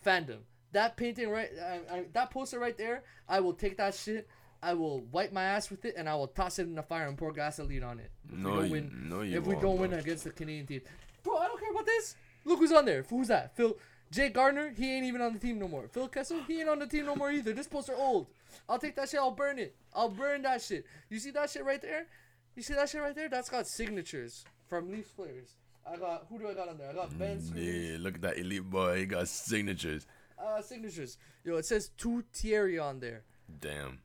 fandom. That painting right, I, I, that poster right there, I will take that shit. I will wipe my ass with it and I will toss it in the fire and pour gasoline on it. If we No, you, win, no, you if we don't win against the Canadian team. Bro, I don't care about this. Look who's on there. Who's that? Phil Jake Gardiner, he ain't even on the team no more. Phil Kessel, he ain't on the team no more either. This poster old. I'll take that shit, I'll burn it. I'll burn that shit. You see that shit right there? You see that shit right there? That's got signatures. from Leafs players. I got who do I got on there? I got Ben Scrivens. Yeah, look at that elite boy. He got signatures. Uh, signatures. Yo, it says two Thierry on there. Damn.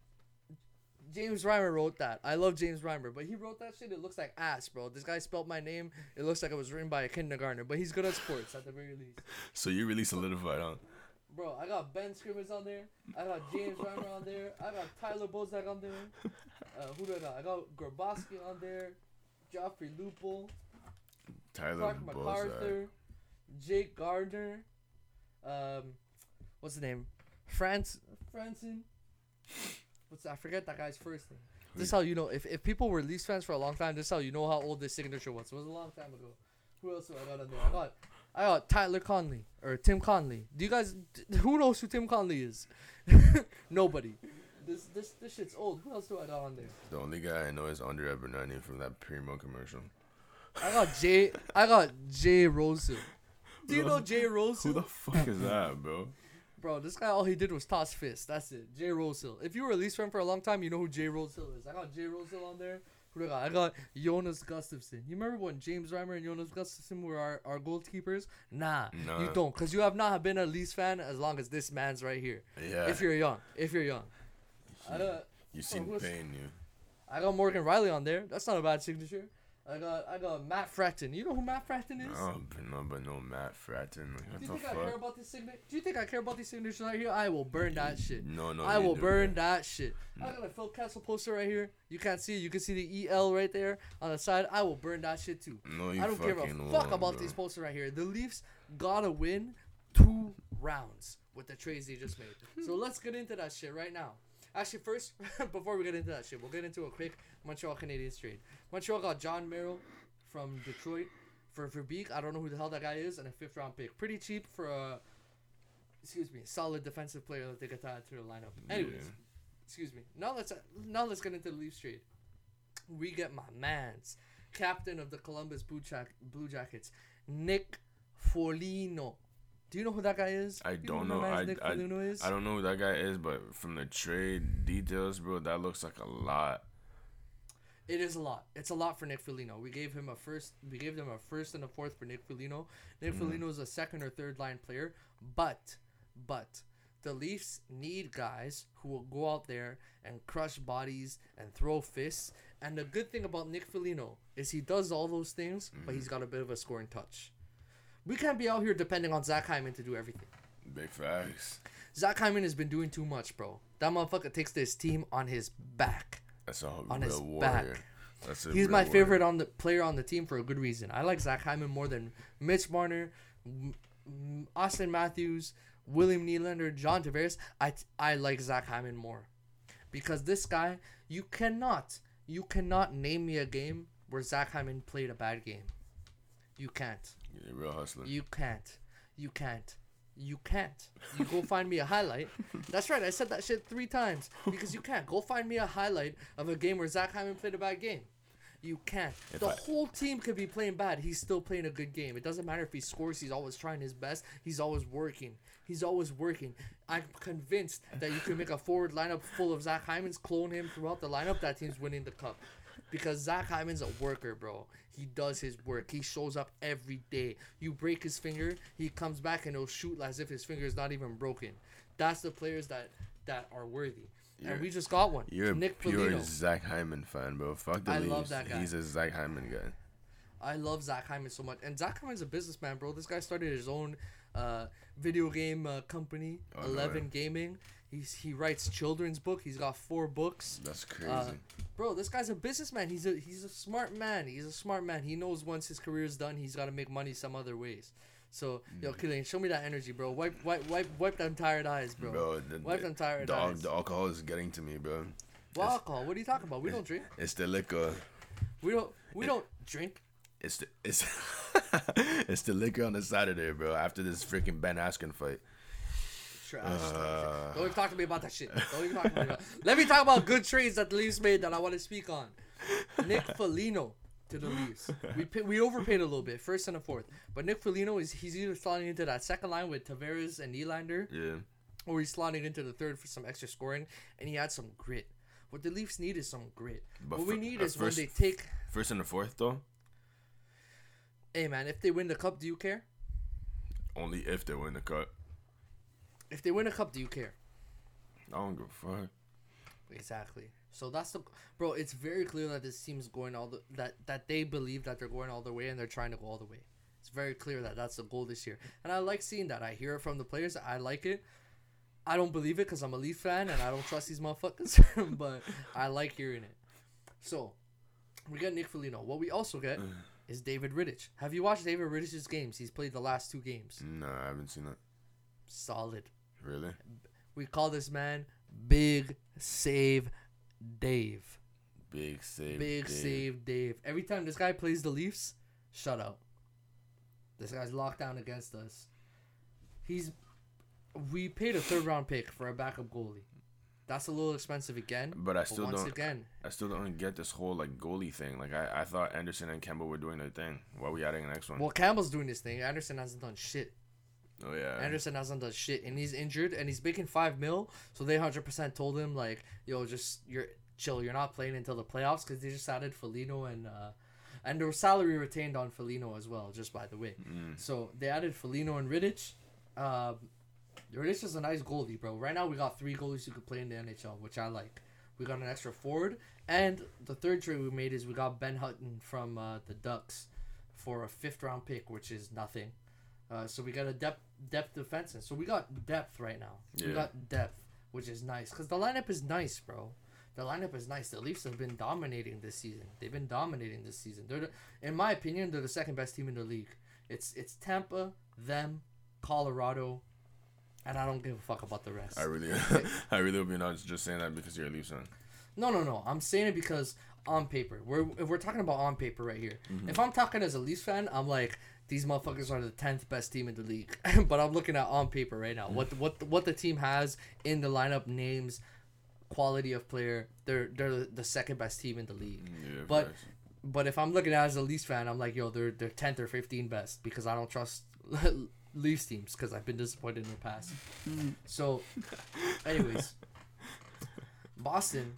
James Reimer wrote that. I love James Reimer, but he wrote that shit. It looks like ass, bro. This guy spelled my name. It looks like it was written by a kindergartner, but he's good at sports at the very least. So you really solidified, huh? Bro, I got Ben Scrivens on there. I got James Reimer on there. I got Tyler Bozak on there. Uh, who do I got? I got Grabovski on there. Joffrey Lupul. Tyler Clark. MacArthur. Jake Gardiner. Um, what's the name? France Franson. What's I forget that guy's first name. This is how you know if, if people were Leafs fans for a long time. This is how you know how old this signature was. It was a long time ago. Who else do I got on there? I got I got Tyler Conley or Tim Conley. Do you guys d- who knows who Tim Conley is? Nobody. This this this shit's old. Who else do I got on there? The only guy I know is Andre Abernathy from that Primo commercial. I got Jay. I got Jay Rosehill. Do you know Jay Who the fuck is that, bro? Bro, this guy all he did was toss fists. That's it. Jay Rosehill. If you were a Leafs fan for a long time, you know who Jay Rosehill is. I got Jay Rosehill on there. Who do I got? I got Jonas Gustavsson. You remember when James Reimer and Jonas Gustavsson were our, our goalkeepers? Nah, you don't, because you have not been a Leafs fan as long as this man's right here. Yeah. If you're young, if you're young. I got, you seen pain, you. I got Morgan Rielly on there. That's not a bad signature. I got I got Matt Frattin. You know who Matt Frattin is? Oh, but no, but no Matt Frattin. Like, Do you think I care about this signature? Do you think I care about these signatures right here? I will burn that shit. No, no. I will do, burn that shit. I got a Phil Kessel poster right here. You can't see it. You can see the EL right there on the side. I will burn that shit too. No, you I don't give a fuck won't, about bro. these posters right here. The Leafs gotta win two rounds with the trades they just made. so let's get into that shit right now. Actually, first, before we get into that shit, we'll get into a quick Montreal Canadiens trade. Montreal got Jon Merrill from Detroit for Verbeek. I don't know who the hell that guy is, and a fifth round pick. Pretty cheap for a, excuse me, solid defensive player that they got to add to the lineup. Anyways, Yeah. excuse me. Now let's now let's get into the Leafs trade. We get my man's captain of the Columbus Blue, Jack- Blue Jackets, Nick Foligno. Do you know who that guy is? I don't who know. I, I, is? I don't know who that guy is, but from the trade details, bro, that looks like a lot. It is a lot. It's a lot for Nick Foligno. We gave him a first. We gave them a first and a fourth for Nick Foligno. Nick Mm-hmm. Foligno is a second or third line player, but, but, the Leafs need guys who will go out there and crush bodies and throw fists. And the good thing about Nick Foligno is he does all those things, but Mm-hmm. he's got a bit of a scoring touch. We can't be out here depending on Zach Hyman to do everything. Big facts. Zach Hyman has been doing too much, bro. That motherfucker takes this team on his back. That's a On real his warrior. back. He's my warrior. favorite on the player on the team for a good reason. I like Zach Hyman more than Mitch Marner, Auston Matthews, William Nylander, John Tavares. I I like Zach Hyman more because this guy you cannot you cannot name me a game where Zach Hyman played a bad game. You can't. He's a real hustler. You can't. You can't. You can't. You go find me a highlight. That's right. I said that shit three times because you can't. Go find me a highlight of a game where Zach Hyman played a bad game. You can't. If the I- whole team could be playing bad. He's still playing a good game. It doesn't matter if he scores. He's always trying his best. He's always working. He's always working. I'm convinced that you can make a forward lineup full of Zach Hyman's, clone him throughout the lineup. That team's winning the cup. Because Zach Hyman's a worker, bro. He does his work. He shows up every day. You break his finger, he comes back and he'll shoot as if his finger is not even broken. That's the players that that are worthy. You're- and we just got one. You're a Nick pure Foligno. Zach Hyman fan, bro. Fuck the I Leafs. love that guy. He's a Zach Hyman guy. I love Zach Hyman so much. And Zach Hyman's a businessman, bro. This guy started his own uh, video game uh, company, Oh, no Eleven way. Gaming. He's he writes children's book. He's got four books. That's crazy. Uh, bro, this guy's a businessman. He's a he's a smart man. He's a smart man. He knows once his career is done, he's got to make money some other ways. So, Mm. yo, Killian, show me that energy, bro. Wipe, wipe, wipe, wipe them tired eyes, bro. bro, the, wipe them tired the, eyes. the alcohol is getting to me, bro. What alcohol? What are you talking about? We don't drink. It's the liquor. We don't. We don't drink. It's the it's it's the liquor on the Saturday, bro. After this freaking Ben Askren fight. Trash. Uh, Don't even talk to me about that shit. Don't even talk to me about. Let me talk about good trades that the Leafs made that I want to speak on. Nick Foligno to the Leafs. We pay, we overpaid a little bit, first and a fourth. But Nick Foligno is he's either slotting into that second line with Tavares and Nylander, Yeah. or he's slotting into the third for some extra scoring, and he had some grit. What the Leafs need is some grit. But what we need uh, is first- when they take. First and the fourth though. Hey man, if they win the cup, do you care? Only if they win the cup. If they win a cup, do you care? I don't give a fuck. Exactly. So that's the bro. It's very clear that this team's going all the that that they believe that they're going all the way and they're trying to go all the way. It's very clear that that's the goal this year, and I like seeing that. I hear it from the players. I like it. I don't believe it because I'm a Leaf fan and I don't trust these motherfuckers, but I like hearing it. So we got Nick Foligno. What we also get mm. is David Rittich. Have you watched David Rittich's games? He's played the last two games. No, I haven't seen that. Solid. Really? We call this man Big Save Dave. Big save. Big Dave. save Dave. Every time this guy plays the Leafs, shut up. This guy's locked down against us. He's we paid a third round pick for a backup goalie. That's a little expensive again. But I But still once don't. again, I still don't get this whole like goalie thing. Like I, I thought Andersen and Campbell were doing their thing. Why are we adding the next one? well, Campbell's doing this thing. Andersen hasn't done shit. Oh yeah. Andersen hasn't done shit, and he's injured, and he's making five mil. So they hundred percent told him like, "Yo, just you're chill. You're not playing until the playoffs because they just added Foligno and uh, and there was salary retained on Foligno as well. Just by the way, Mm. so they added Foligno and Rittich. Um, Rittich is a nice goalie, bro. Right now we got three goalies who could play in the NHL, which I like. We got an extra forward, and the third trade we made is we got Ben Hutton from uh, the Ducks for a fifth round pick, which is nothing. Uh, so we got a depth depth defenseman. So we got depth right now. We got depth, which is nice because the lineup is nice, bro. The lineup is nice. The Leafs have been dominating this season. They've been dominating this season. They're, the, in my opinion, they're the second best team in the league. It's it's Tampa, them, Colorado, and I don't give a fuck about the rest. I really, I really hope you're not just saying that because you're a Leafs fan. No, no, no. I'm saying it because on paper, we're if we're talking about on paper right here. Mm-hmm. If I'm talking as a Leafs fan, I'm like these motherfuckers are the tenth best team in the league. but I'm looking at on paper right now. What what what the team has in the lineup, names, quality of player. They're they're the second best team in the league. Mm, yeah, But- facts. But if I'm looking at it as a Leafs fan, I'm like, yo, they're they're tenth or fifteen best because I don't trust Leafs teams because I've been disappointed in the past. Mm. so, anyways, Boston.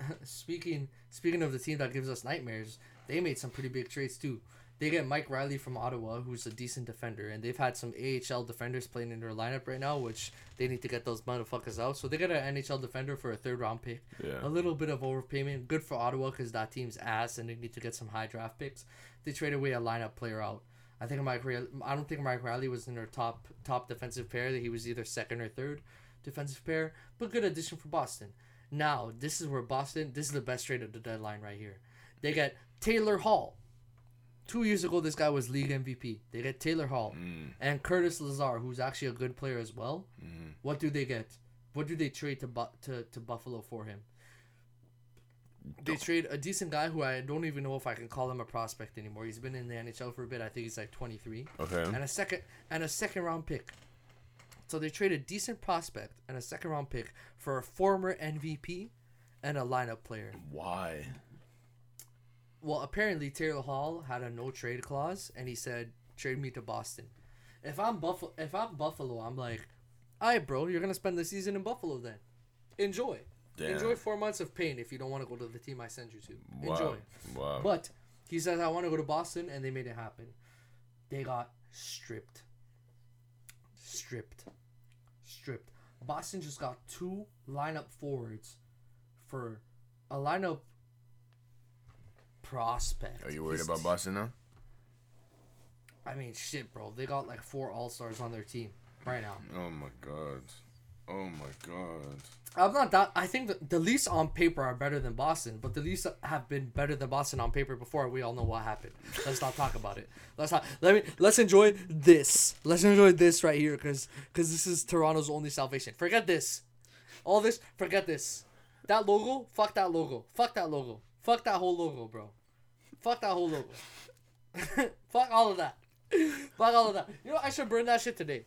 Speaking speaking of the team that gives us nightmares, they made some pretty big trades too. They get Mike Reilly from Ottawa, who's a decent defender, and they've had some AHL defenders playing in their lineup right now, which they need to get those motherfuckers out. So they get an NHL defender for a third round pick yeah. a little bit of overpayment. Good for Ottawa because that team's ass and they need to get some high draft picks. They trade away a lineup player out. I think Mike. Reilly, I don't think Mike Reilly was in their top top defensive pair. That he was either second or third defensive pair. But good addition for Boston. Now this is where Boston. This is the best trade of the deadline right here. They get Taylor Hall. Two years ago, this guy was league MVP. They get Taylor Hall Mm, and Curtis Lazar, who's actually a good player as well. mm. What do they get? What do they trade to Bu- to, to Buffalo for him? They trade a decent guy who I don't even know if I can call him a prospect anymore. He's been in the NHL for a bit. I think he's like 23. Okay. And a second and a second round pick. So they trade a decent prospect and a second round pick for a former MVP and a lineup player. Why? Well, apparently Taylor Hall had a no trade clause, and he said, "Trade me to Boston." If I'm Buffalo, if I'm Buffalo, I'm like, "All right, bro, you're gonna spend the season in Buffalo then. Enjoy, Damn. enjoy four months of pain if you don't want to go to the team I send you to. Wow. Enjoy." Wow. But he says, "I want to go to Boston," and they made it happen. They got stripped, stripped, stripped. Boston just got two lineup forwards for a lineup prospect. Are you worried He's- about Boston now? I mean, shit, bro. They got like four All Stars on their team right now. Oh my god. Oh my god. I'm not that. I think the, the Leafs on paper are better than Boston, but the Leafs have been better than Boston on paper before. We all know what happened. Let's not talk about it. Let's not. Let me. Let's enjoy this. Let's enjoy this right here, because because this is Toronto's only salvation. Forget this. All this. Forget this. That logo. Fuck that logo. Fuck that logo. Fuck that whole logo, bro. Fuck that whole logo. Fuck all of that. Fuck all of that. You know, I should burn that shit today.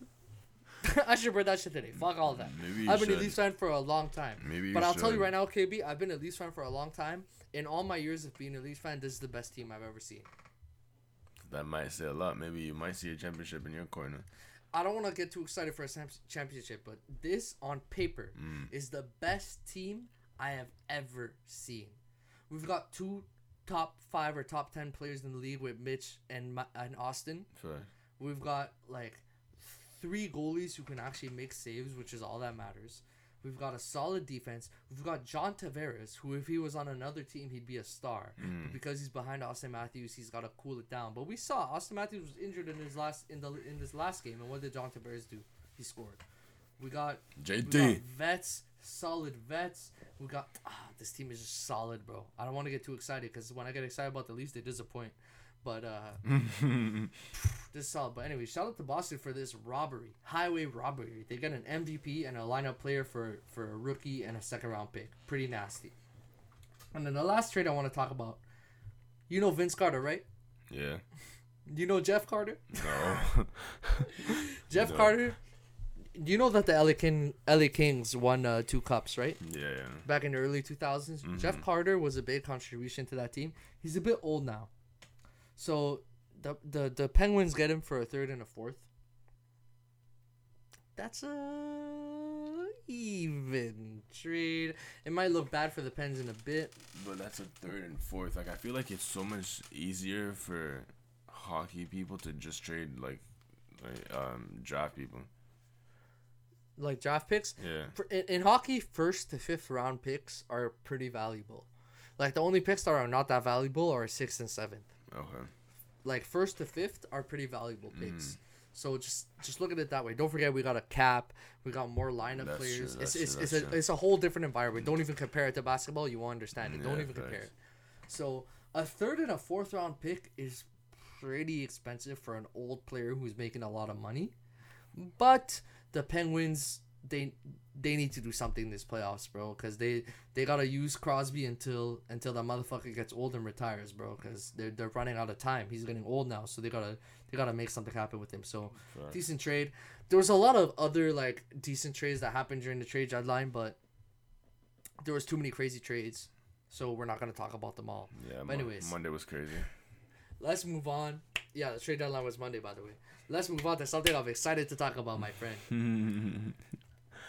I should burn that shit today. Fuck all of that. Maybe you I've been a should. Leafs fan for a long time. Maybe you But I'll tell you right now, KB, I've been a Leafs fan for a long time. In all my years of being a Leafs fan, this is the best team I've ever seen. That might say a lot. Maybe you might see a championship in your corner. I don't want to get too excited for a championship, but this on paper Mm. is the best team I have ever seen. We've got two top five or top ten players in the league with Mitch and and Auston. Fair. We've got like three goalies who can actually make saves, which is all that matters. We've got a solid defense. We've got John Tavares, who if he was on another team, he'd be a star. But because he's behind Auston Matthews, he's got to cool it down. But we saw Auston Matthews was injured in his last in the in this last game, and what did John Tavares do? He scored. We got we got vets, solid vets. We got ah, this team is just solid, bro. I don't want to get too excited because when I get excited about the Leafs, they disappoint. But uh, this is solid. But anyway, shout out to Boston for this robbery, highway robbery. They got an MVP and a lineup player for for a rookie and a second round pick. Pretty nasty. And then the last trade I want to talk about, you know Vince Carter, right? yeah. You know Jeff Carter. No. Jeff No. Carter. You know that the LA, King, LA Kings won uh, two cups, right? yeah, yeah. back in the early 2000s. Jeff Carter was a big contribution to that team. He's a bit old now. So the the, the Penguins get him for a third and a fourth. That's a even trade. It might look bad for the Pens in a bit. But that's a third and fourth. Like I feel like it's so much easier for hockey people to just trade like like um draft people. Like draft picks. Yeah. For, in, in hockey, first to fifth round picks are pretty valuable. Like the only picks that are not that valuable are sixth and seventh. Okay. like first to fifth are pretty valuable mm. picks. So just just look at it that way. Don't forget we got a cap. We got more lineup That's players. true, it's it's, true, it's a true. it's a whole different environment. Don't even compare it to basketball. You won't understand it. Mm, Don't Yeah, even compare it. So a third and a fourth round pick is pretty expensive for an old player who's making a lot of money. But the Penguins they they need to do something this playoffs, bro, because they they gotta use Crosby until until that motherfucker gets old and retires, bro, because they're they're running out of time. He's getting old now, so they gotta they gotta make something happen with him. So Fair. decent trade. There was a lot of other like decent trades that happened during the trade deadline, but there was too many crazy trades, so we're not gonna talk about them all. Yeah. But anyways. Monday was crazy. Let's move on. Yeah, the trade deadline was Monday, by the way. Let's move on to something I'm excited to talk about, my friend.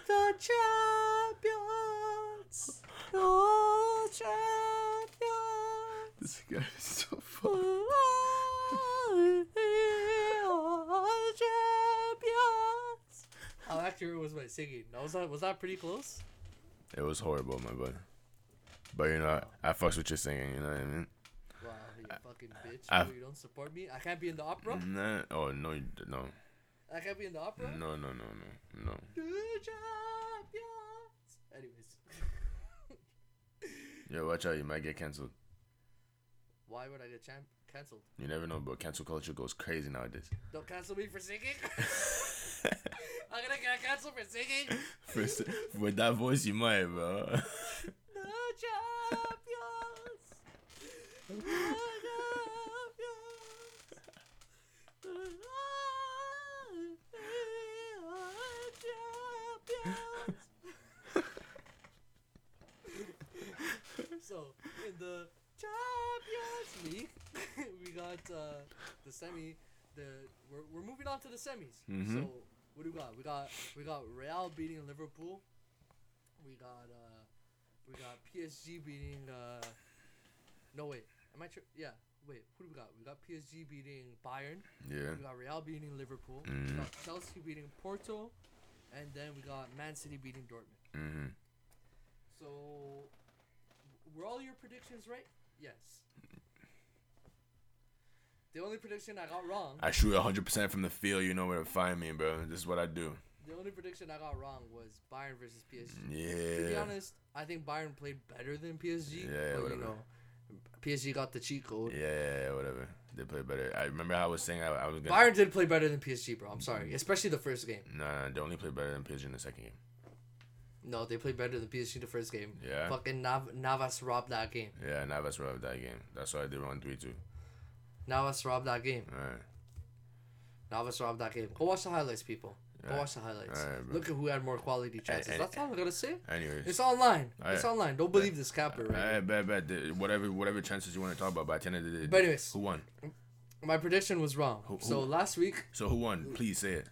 The champions. The champions. this guy is so fun. champions. Oh, How accurate was my singing? Was that was that pretty close? It was horrible, my buddy. But you know, I, I fucks with your singing. You know what I mean? Fucking uh, bitch. I- you don't support me. I can't be in the opera. Nah. Oh no, no, I can't be in the opera. no, no, no, no, no. Anyways, Yo, watch out, you might get canceled. why would I get champ canceled? You never know, but cancel culture goes crazy nowadays. Don't cancel me for singing. I'm gonna get canceled for singing. For, with that voice, you might, bro. no champions. So in the Champions League, we got uh, the semi. The we're, we're moving on to the semis. Mhm. So what do we got? We got we got Real beating Liverpool. We got uh, we got PSG beating. Uh, no wait, am I? Tri- yeah, wait. Who do we got? We got PSG beating Bayern. Yeah. We got Real beating Liverpool. We Mhm. got Chelsea beating Porto, and then we got Man City beating Dortmund. Mm-hmm. So, were all your predictions right? Yes. The only prediction I got wrong. I shoot 100% from the field. You know where to find me, bro. This is what I do. The only prediction I got wrong was Bayern versus PSG. Yeah. To be honest, I think Bayern played better than PSG. Yeah, but, whatever. You know, PSG got the cheat code. Yeah, yeah, yeah, whatever. They played better. I remember how I was saying I, I was gonna. Bayern did play better than PSG, bro. I'm sorry, especially the first game. Nah, they only play better than PSG in the second game. No, they played better than PSG the first game. Yeah. Fucking Nav- Navas robbed that game. Yeah, Navas robbed that game. That's why they won 3 2. Navas robbed that game. Alright. Navas robbed that game. Go watch the highlights, people. Go Alright. watch the highlights. Alright, bro. Look at who had more quality chances. That's all I'm gonna say. Anyways. It's online. It's online. Don't believe this capper right. Alright, bet, bet. Whatever, whatever chances you want to talk about, by the end of the day. But anyways, Who won? my prediction was wrong. Who- So last week, So who won? Please say it.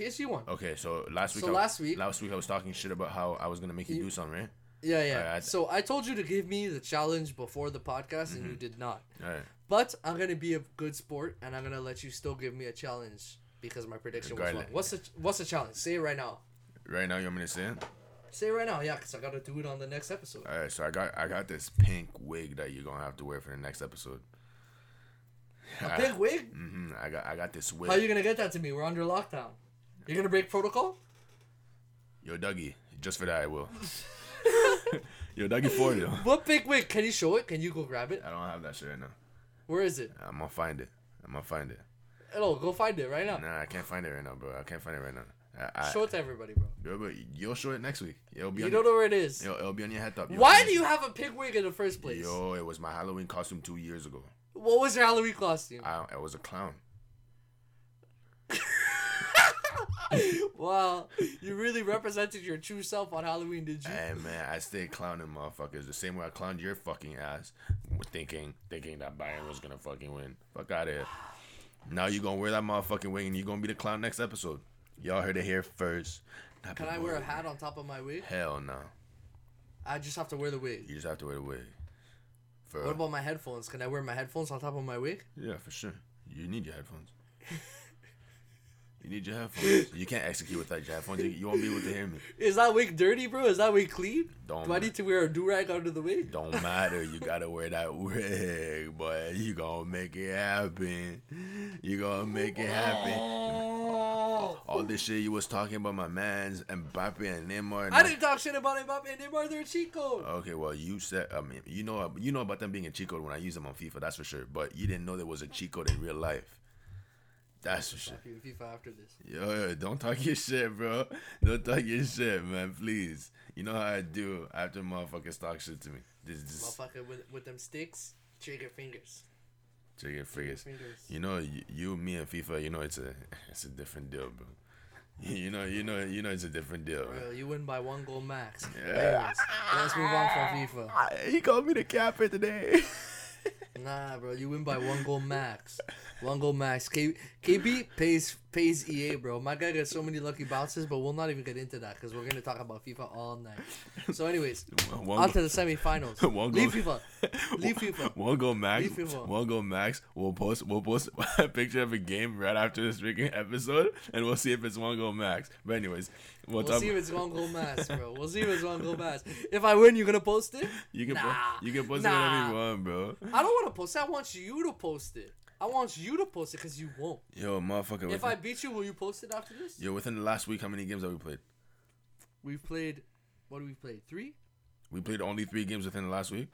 PSG won. Okay, so last week. So I, last week- last week I was talking shit about how I was gonna make you, You- do something, right? Yeah, yeah. Alright, I- so I told you to give me the challenge before the podcast, and you did not. Right. But I'm gonna be a good sport, and I'm gonna let you still give me a challenge because my prediction was wrong. What's the What's the challenge? Say it right now. Right now, you want me to say it? Say it right now, yeah, because I gotta do it on the next episode. All right. So I got I got this pink wig that you're gonna have to wear for the next episode. A big wig? Mm-hmm. I got I got this wig. How are you gonna get that to me? We're under lockdown. You're gonna break protocol? Yo, Dougie, just for that I will. Yo, Dougie for you. What big wig? Can you show it? Can you go grab it? I don't have that shit right now. Where is it? I'm gonna find it. I'm gonna find it. Hello, go find it right now. Nah, I can't find it right now, bro. I can't find it right now. I, I, Show it to everybody, bro. Yo, but you'll show it next week. It'll be You on, don't know where it is. Yo, it'll be on your head top. Yo, Why do you have a pig wig in the first place? Yo, it was my Halloween costume two years ago. What was your Halloween costume? I, I was a clown. wow, you really represented your true self on Halloween, did you? Hey man, I stayed clowning motherfuckers the same way I clowned your fucking ass, thinking thinking that Bayern was gonna fucking win. Fuck out of here. Now you gonna wear that motherfucking wig and you gonna be the clown next episode. Y'all heard it here first. Not Can I wear a hat on top of my wig? Hell no. I just have to wear the wig. You just have to wear the wig. For What about my headphones? Can I wear my headphones on top of my wig? yeah, for sure. You need your headphones. you need your headphones. You can't execute without your headphones. You, you won't be able to hear me. Is that wig dirty, bro? Is that wig clean? Don't Do I need to wear a do rag under the wig? Don't matter. You gotta wear that wig, boy. You gonna make it happen. You gonna make it happen. All this shit you was talking about my mans and Mbappe and Neymar. And I didn't talk shit about Mbappe and Neymar. They're cheat code. Okay, well you said I mean you know you know about them being a cheat code when I use them on FIFA. That's for sure. But you didn't know there was a cheat code in real life. That's for sure. FIFA after this. Yo, yo, don't talk your shit, bro. Don't talk your shit, man. Please. You know how I do after motherfuckers talk shit to me. This, this, Motherfucker with, with them sticks, trigger fingers. trigger figures. Fingers. You know, you, you, me, and FIFA. You know, it's a, it's a different deal, bro. You know, you know, you know, it's a different deal. Bro. Bro, you win by one goal max. Yeah. Let's move on from FIFA. He called me the capper today. Nah, bro, you win by one goal max. One goal max. K- KB pays pays EA, bro. My guy got so many lucky bounces, but we'll not even get into that because we're gonna talk about FIFA all night. So, anyways, one, on to the semifinals. Leave goal- FIFA. Leave FIFA. one go max. Leave FIFA. One go max. We'll post. We'll post a picture of a game right after this freaking episode, and we'll see if it's one go max. But anyways, we'll, We'll see if it's one goal max, bro. We'll see if it's one goal max. If I win, you gonna post it? you can Nah. po- you can post Nah. it whatever you want, bro. I don't want to post it. I want you to post it. I want you to post it because you won't. Yo, motherfucker. If Within, I beat you, will you post it after this? yo, within the last week, how many games have we played? We've played. What do we play? Three. We played only three games within the last week.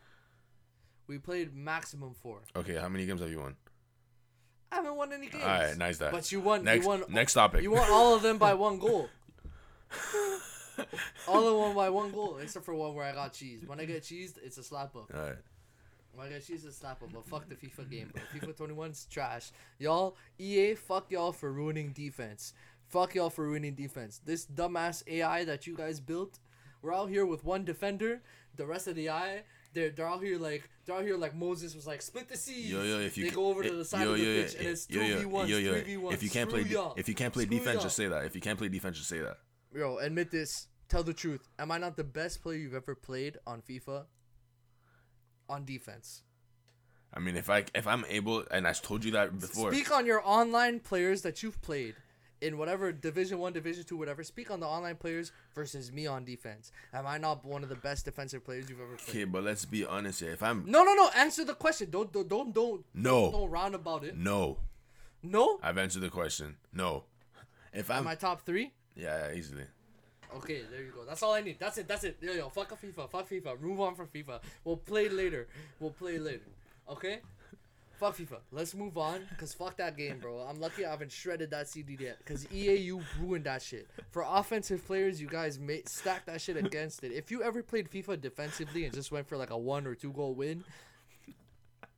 We played maximum four. Okay, how many games have you won? I haven't won any games. All right, nice that. But you won. next, you won. next topic. You won all of them by one goal. all of them by one goal, except for one where I got cheese. When I get cheesed, it's a slap up. All right. When I she's a slapper. But fuck the FIFA game, bro. FIFA 21 is trash. Y'all, EA, fuck y'all for ruining defense. Fuck y'all for ruining defense. This dumbass AI that you guys built, we're out here with one defender. The rest of the AI, they're they're out here like they're out here like Moses was like split the seas. Yo, yo, if you they go over to eh, the side yo, of the yo, pitch yo, and it's two v yo, three v ones. If you can't play, Screw y'all. if you can't play Screw defense, y'all. just say that. If you can't play defense, just say that. Yo, admit this. Tell the truth. Am I not the best player you've ever played on FIFA? On defense. I mean, if I if I'm able, and I told you that before. Speak on your online players that you've played in whatever Division One, Division Two, whatever. Speak on the online players versus me on defense. Am I not one of the best defensive players you've ever played? Okay, but let's be honest here. If I'm No, no, no. Answer the question. Don't, don't, don't, don't. No. Don't round about it. no, No. I've answered the question. No. If I'm Am I top three? yeah, yeah, easily. Okay, there you go. That's all I need. That's it. That's it. Yo, yo, fuck a FIFA. Fuck FIFA. Move on from FIFA. We'll play later. We'll play later. Okay? Fuck FIFA. Let's move on. Cause fuck that game, bro. I'm lucky I haven't shredded that CD yet. Cause EA, you ruined that shit. For offensive players, you guys stack that shit against it. If you ever played FIFA defensively and just went for like a one or two goal win,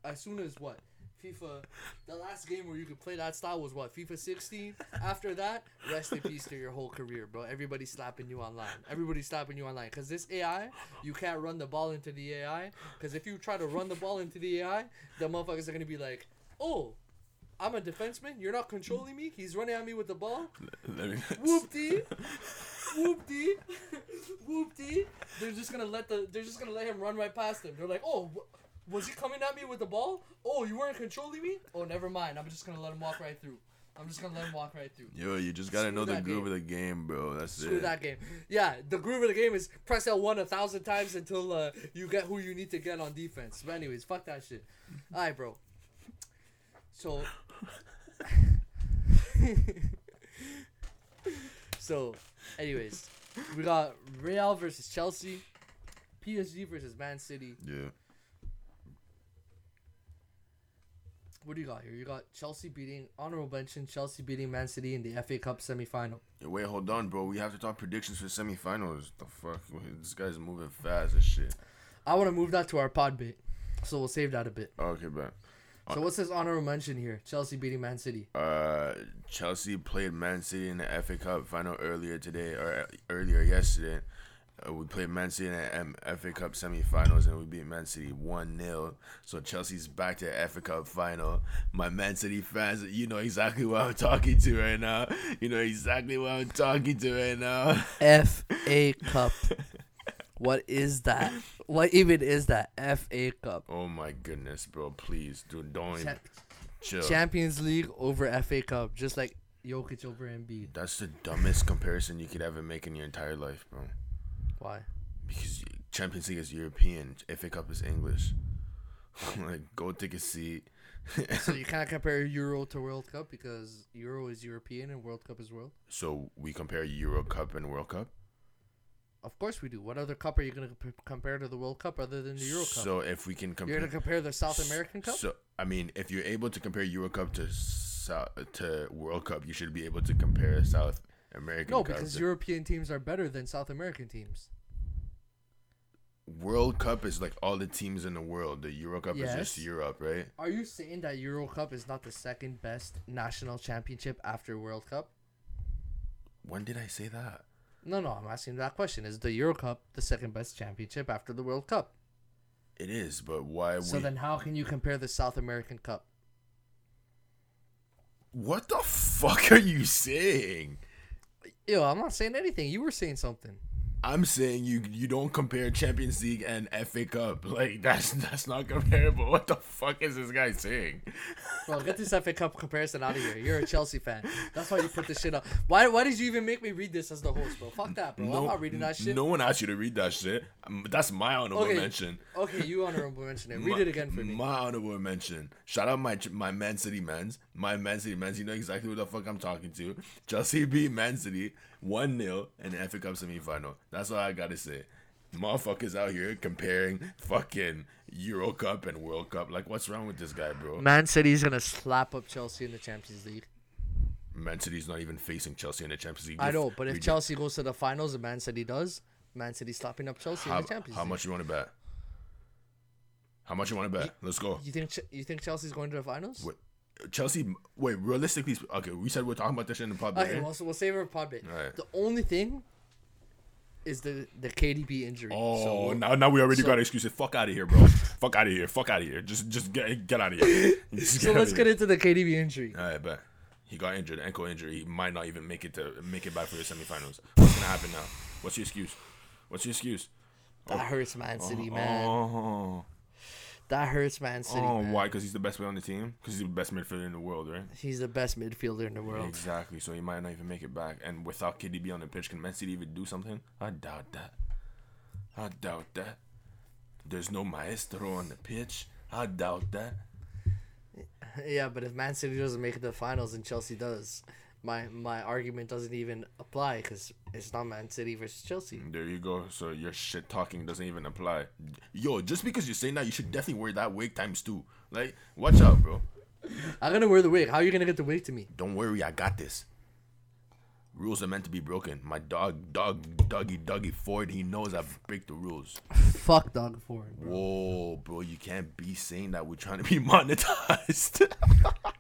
as soon as what? FIFA, the last game where you could play that style was what? FIFA 16? After that, rest in peace to your whole career, bro. Everybody's slapping you online. Everybody's slapping you online. Because this AI, you can't run the ball into the AI. Because if you try to run the ball into the AI, the motherfuckers are going to be like, oh, I'm a defenseman. You're not controlling me. He's running at me with the ball. Whoopty. whoop-dee, whoop-dee. They're just gonna let the. They're just gonna let him run right past them. They're like, oh, wh- was he coming at me with the ball? Oh, you weren't controlling me? Oh, never mind. I'm just gonna let him walk right through. I'm just gonna let him walk right through. Yo, you just gotta Screw know the that groove game. of the game, bro. That's Screw it. that game. Yeah, the groove of the game is press L1 a thousand times until uh, you get who you need to get on defense. But anyways, fuck that shit. All right, bro. So. so, anyways, we got Real versus Chelsea, PSG versus Man City. Yeah. What do you got here? You got Chelsea beating honorable mention Chelsea beating Man City in the FA Cup semifinal. Yo, Wait, hold on, bro. We have to talk predictions for semifinals. The fuck? This guy's moving fast as shit. I want to move that to our pod bit, so we'll save that a bit. Okay, bet. So what's this honorable mention here? Chelsea beating Man City. Uh, Chelsea played Man City in the FA Cup final earlier today, or earlier yesterday. Uh, we played Man City in the FA Cup semifinals, and we beat Man City 1 0. So Chelsea's back to the FA Cup final. My Man City fans, you know exactly what I'm talking to right now. You know exactly what I'm talking to right now. FA Cup. what is that? What even is that? FA Cup. Oh my goodness, bro. Please, dude, don't Cha- chill. Champions League over FA Cup, just like Jokic over Embiid. That's the dumbest comparison you could ever make in your entire life, bro. Why? Because Champions League is European, FA Cup is English. like, go take a seat. So you can't compare Euro to World Cup because Euro is European and World Cup is World. so we compare Euro Cup and World Cup. Of course we do. What other cup are you gonna comp- compare to the World Cup other than the Euro Cup? So if we can compare, You're compare, gonna compare the South American Cup? So I mean, if you're able to compare Euro Cup to South, to World Cup, you should be able to compare South American. No, because to- European teams are better than South American teams. World Cup is like all the teams in the world. The Euro Cup is just Europe, right? Are you saying that Euro Cup is not the second best national championship after World Cup? When did I say that? No, no, I'm asking that question. Is the Euro Cup the second best championship after the World Cup? It is, but why? So we, then how can you compare the South American Cup? what the fuck are you saying? Yo, I'm not saying anything. You were saying something. I'm saying you you don't compare Champions League and FA Cup. Like that's that's not comparable. What the fuck is this guy saying? Well, get this FA Cup comparison out of here. You're a Chelsea fan. That's why you put this shit up. Why Why did you even make me read this as the host, bro? Fuck that, bro. I'm not reading that shit. No one asked you to read that shit. Um, That's my honorable Okay. mention. Okay, you honorable mention it. Read My- it again for me. My honorable mention. Shout out my my Man City men's. My Man City men's. You know exactly what the fuck I'm talking to. Chelsea beat Man City 1 0 in the FA Cup semifinal. That's all I gotta say. Motherfuckers out here comparing fucking Euro Cup and World Cup. Like, what's wrong with this guy, bro? Man City's gonna slap up Chelsea in the Champions League. Man City's not even facing Chelsea in the Champions League. I know, but if you're- Chelsea goes to the finals and Man City does, Man City slapping up Chelsea how, in the Champions how League. How much you want to bet? How much you want to bet? Let's go. You think you think Chelsea's going to the finals? Wait, Chelsea. Wait, realistically, okay. We said we're talking about this shit in the pub. Okay, right? well, so we'll save it for pod bit. Alright. The only thing is the the KDB injury. Oh, so, now now we already so- got excuses. Fuck out of here, bro. Fuck out of here. Fuck out of here. Just just get get out of here. Just so outta let's here. get into the KDB injury. All right, bet. He got injured, ankle injury. He might not even make it to make it back for the semifinals. What's gonna happen now? What's your excuse? What's your excuse? That hurts Man City, man. Oh, That hurts Man City. oh man. why? Because he's the best player on the team. Because he's the best midfielder in the world, right? He's the best midfielder in the world. Exactly. So he might not even make it back. And without KDB on the pitch, can Man City even do something? I doubt that. I doubt that. There's no maestro on the pitch. I doubt that. Yeah, but if Man City doesn't make the finals and Chelsea does, my my argument doesn't even apply because it's not Man City versus Chelsea. There you go. So your shit talking doesn't even apply. Yo, just because you're saying that, you should definitely wear that wig times two. Like, watch out, bro. I'm gonna wear the wig. How are you gonna get the wig to me? Don't worry, I got this. Rules are meant to be broken. My dog, dog, doggy, doggy Ford, he knows I break the rules. Fuck Doug Ford, bro. Whoa, bro, you can't be saying that we're trying to be monetized.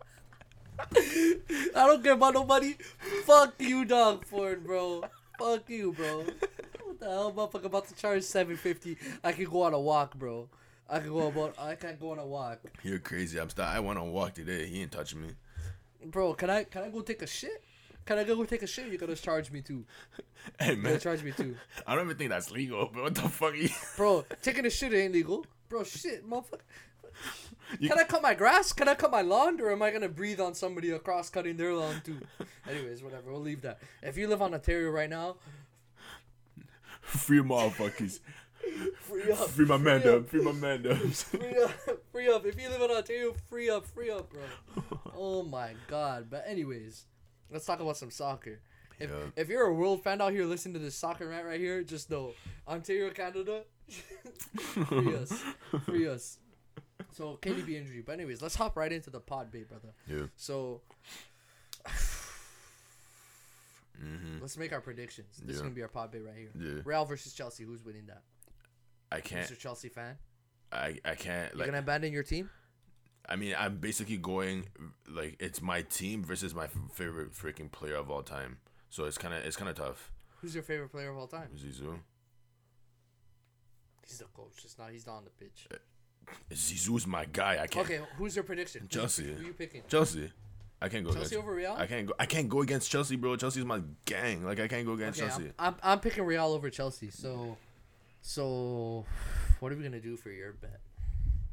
I don't care about nobody. Fuck you, Doug Ford, bro. Fuck you, bro. What the hell, motherfucker? About to charge seven fifty. I can go on a walk, bro. I can go about. I can't go on a walk, You're crazy. I'm st- I went on a walk today. He ain't touching me. bro. Can I? Can I go take a shit? Can I go take a shit? You gotta charge me too. Hey You man, gotta charge me too. I don't even think that's legal, bro. What the fuck? Are you... Bro, taking a shit ain't legal. Bro, shit, motherfucker. You- Can I cut my grass? Can I cut my lawn? Or am I gonna breathe on somebody across cutting their lawn too? Anyways, whatever. We'll leave that. If you live on Ontario right now, Free motherfuckers. free up. Free my man free up. up, Free my man up. Free up. Free up. If you live in Ontario, free up. Free up, bro. Oh my god. But anyways, let's talk about some soccer. If, Yeah. if you're a world fan out here listening to this soccer rant right here, just know Ontario, Canada, free us, free us. So KDB injury. But anyways, let's hop right into the pod, bait, brother. Yeah. So hmm let's make our predictions. This is Yeah. gonna be our pod bait right here. Yeah. Real versus Chelsea. Who's winning that? I can't. Mr. Chelsea fan. I I can't. You're Like. gonna abandon your team? I mean, I'm basically going like it's my team versus my f- favorite freaking player of all time. So it's kind of it's kind of tough. Who's your favorite player of all time? Zizou. He's the coach. It's not. He's not on the pitch. Zizou's my guy. I can't. Okay, who's your prediction? Chelsea. Who you picking? Chelsea. I can't go Chelsea against. over Real? I can't go. I can't go against Chelsea, bro. Chelsea's my gang. Like I can't go against Okay, Chelsea. I'm, I'm I'm picking Real over Chelsea. So, so, what are we gonna do for your bet?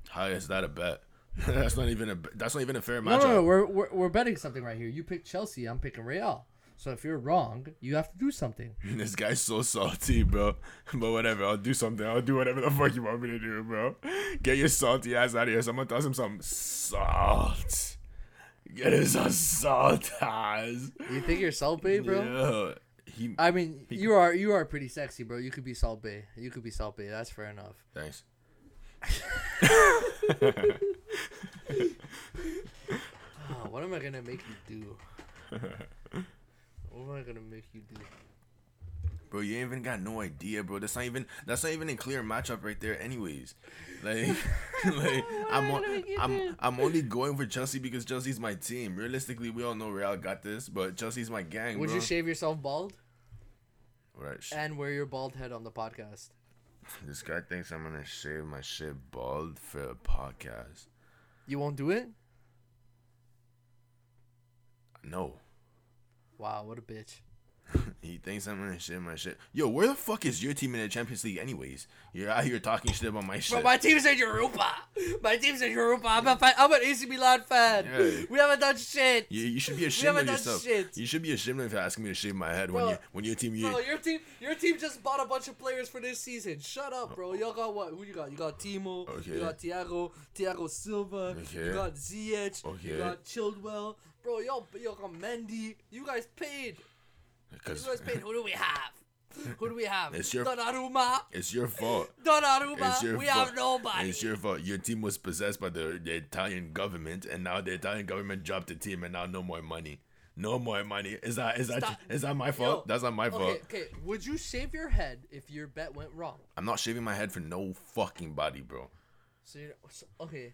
How is that a bet? that's not even a. bet- That's not even a fair No, matchup. no, no. We're, we're we're betting something right here. You pick Chelsea. I'm picking Real. So if you're wrong, you have to do something. This guy's so salty, bro. But whatever, I'll do something. I'll do whatever the fuck you want me to do, bro. Get your salty ass out of here. Someone toss him some salt. Get his salt ass. You think you're Salt Bae, bro? Yeah. He. I mean, you are you are pretty sexy, bro. You could be Salt Bae. You could be Salt Bae. That's fair enough. Thanks. Oh, what am I gonna make you do? What am I gonna make you do? Bro, you ain't even got no idea, bro. That's not even that's not even a clear matchup right there, anyways. Like, like I'm on, I'm I'm only going for Chelsea because Chelsea's my team. Realistically, we all know Real got this, but Chelsea's my gang, Would bro. you shave yourself bald right. and wear your bald head on the podcast? This guy thinks I'm gonna shave my shit bald for a podcast. You won't do it? No. Wow, what a bitch. He thinks I'm gonna shit my shit. Yo, where the fuck is your team in the Champions League, anyways? You're out here talking shit about my shit. Bro, my team's in Europa. My team's in Europa. I'm a fan. I'm an AC Milan fan. Yeah. We haven't done shit. you, you should be ashamed of yourself. shit. You should be ashamed of asking me to shave my head when you when your team you Bro, your team, your team just bought a bunch of players for this season. Shut up, bro. Y'all got what? Who you got? You got Timo. Okay. You got Thiago. Thiago Silva. Okay. You got Ziyech. Okay. You got Chilwell. Bro, y'all, y'all got Mendy. You guys paid. Because. Who do we have? Who do we have? It's your- Donnarumma. it's your fault. Donnarumma. It's your We fault. have nobody. It's your fault. Your team was possessed by the, the Italian government, and now the Italian government dropped the team, and now no more money. No more money. Is that is that Stop. is that my Yo, fault? That's not my fault. Okay, okay. Would you shave your head if your bet went wrong? I'm not shaving my head for no fucking body, bro. So, you so okay.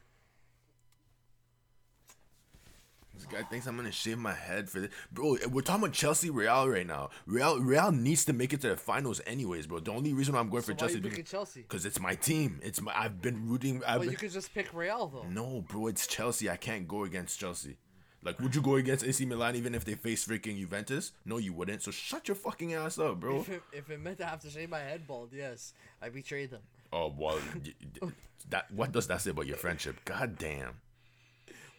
This guy thinks I'm gonna shave my head for this, bro. We're talking about Chelsea Real right now. Real Real needs to make it to the finals anyways, bro. The only reason why I'm going So for Chelsea picking Chelsea? because it's my team. It's my. I've been rooting. I've But been, you could just pick Real though. No, bro, it's Chelsea. I can't go against Chelsea. Like, would you go against AC Milan even if they face freaking Juventus? No, you wouldn't. So shut your fucking ass up, bro. If it, if it meant to have to shave my head bald, yes, I betrayed them. Oh well, that what does that say about your friendship? God damn.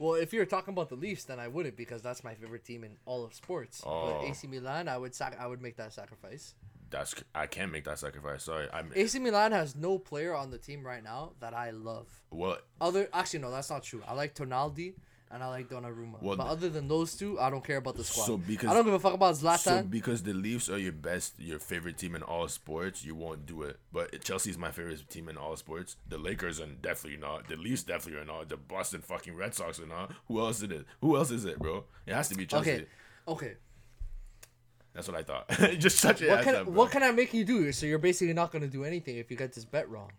Well, if you're talking about the Leafs, then I wouldn't because that's my favorite team in all of sports. Oh. But AC Milan, I would sac- I would make that sacrifice. That's I can't make that sacrifice. Sorry, I'm AC Milan has no player on the team right now that I love. well. Other actually no, that's not true. I like Tonali and I like Donnarumma. Well, but th- other than those two, I don't care about the squad. So because- I don't give a fuck about Zlatan. So because the Leafs are your best, your favorite team in all sports, you won't do it. But Chelsea's my favorite team in all sports. The Lakers are definitely not. The Leafs definitely are not. The Boston fucking Red Sox are not. Who else is it? Who else is it, bro? It has to be Chelsea. okay, okay. That's what I thought. Just shut your What can up, what can I make you do? So you're basically not gonna do anything if you get this bet wrong.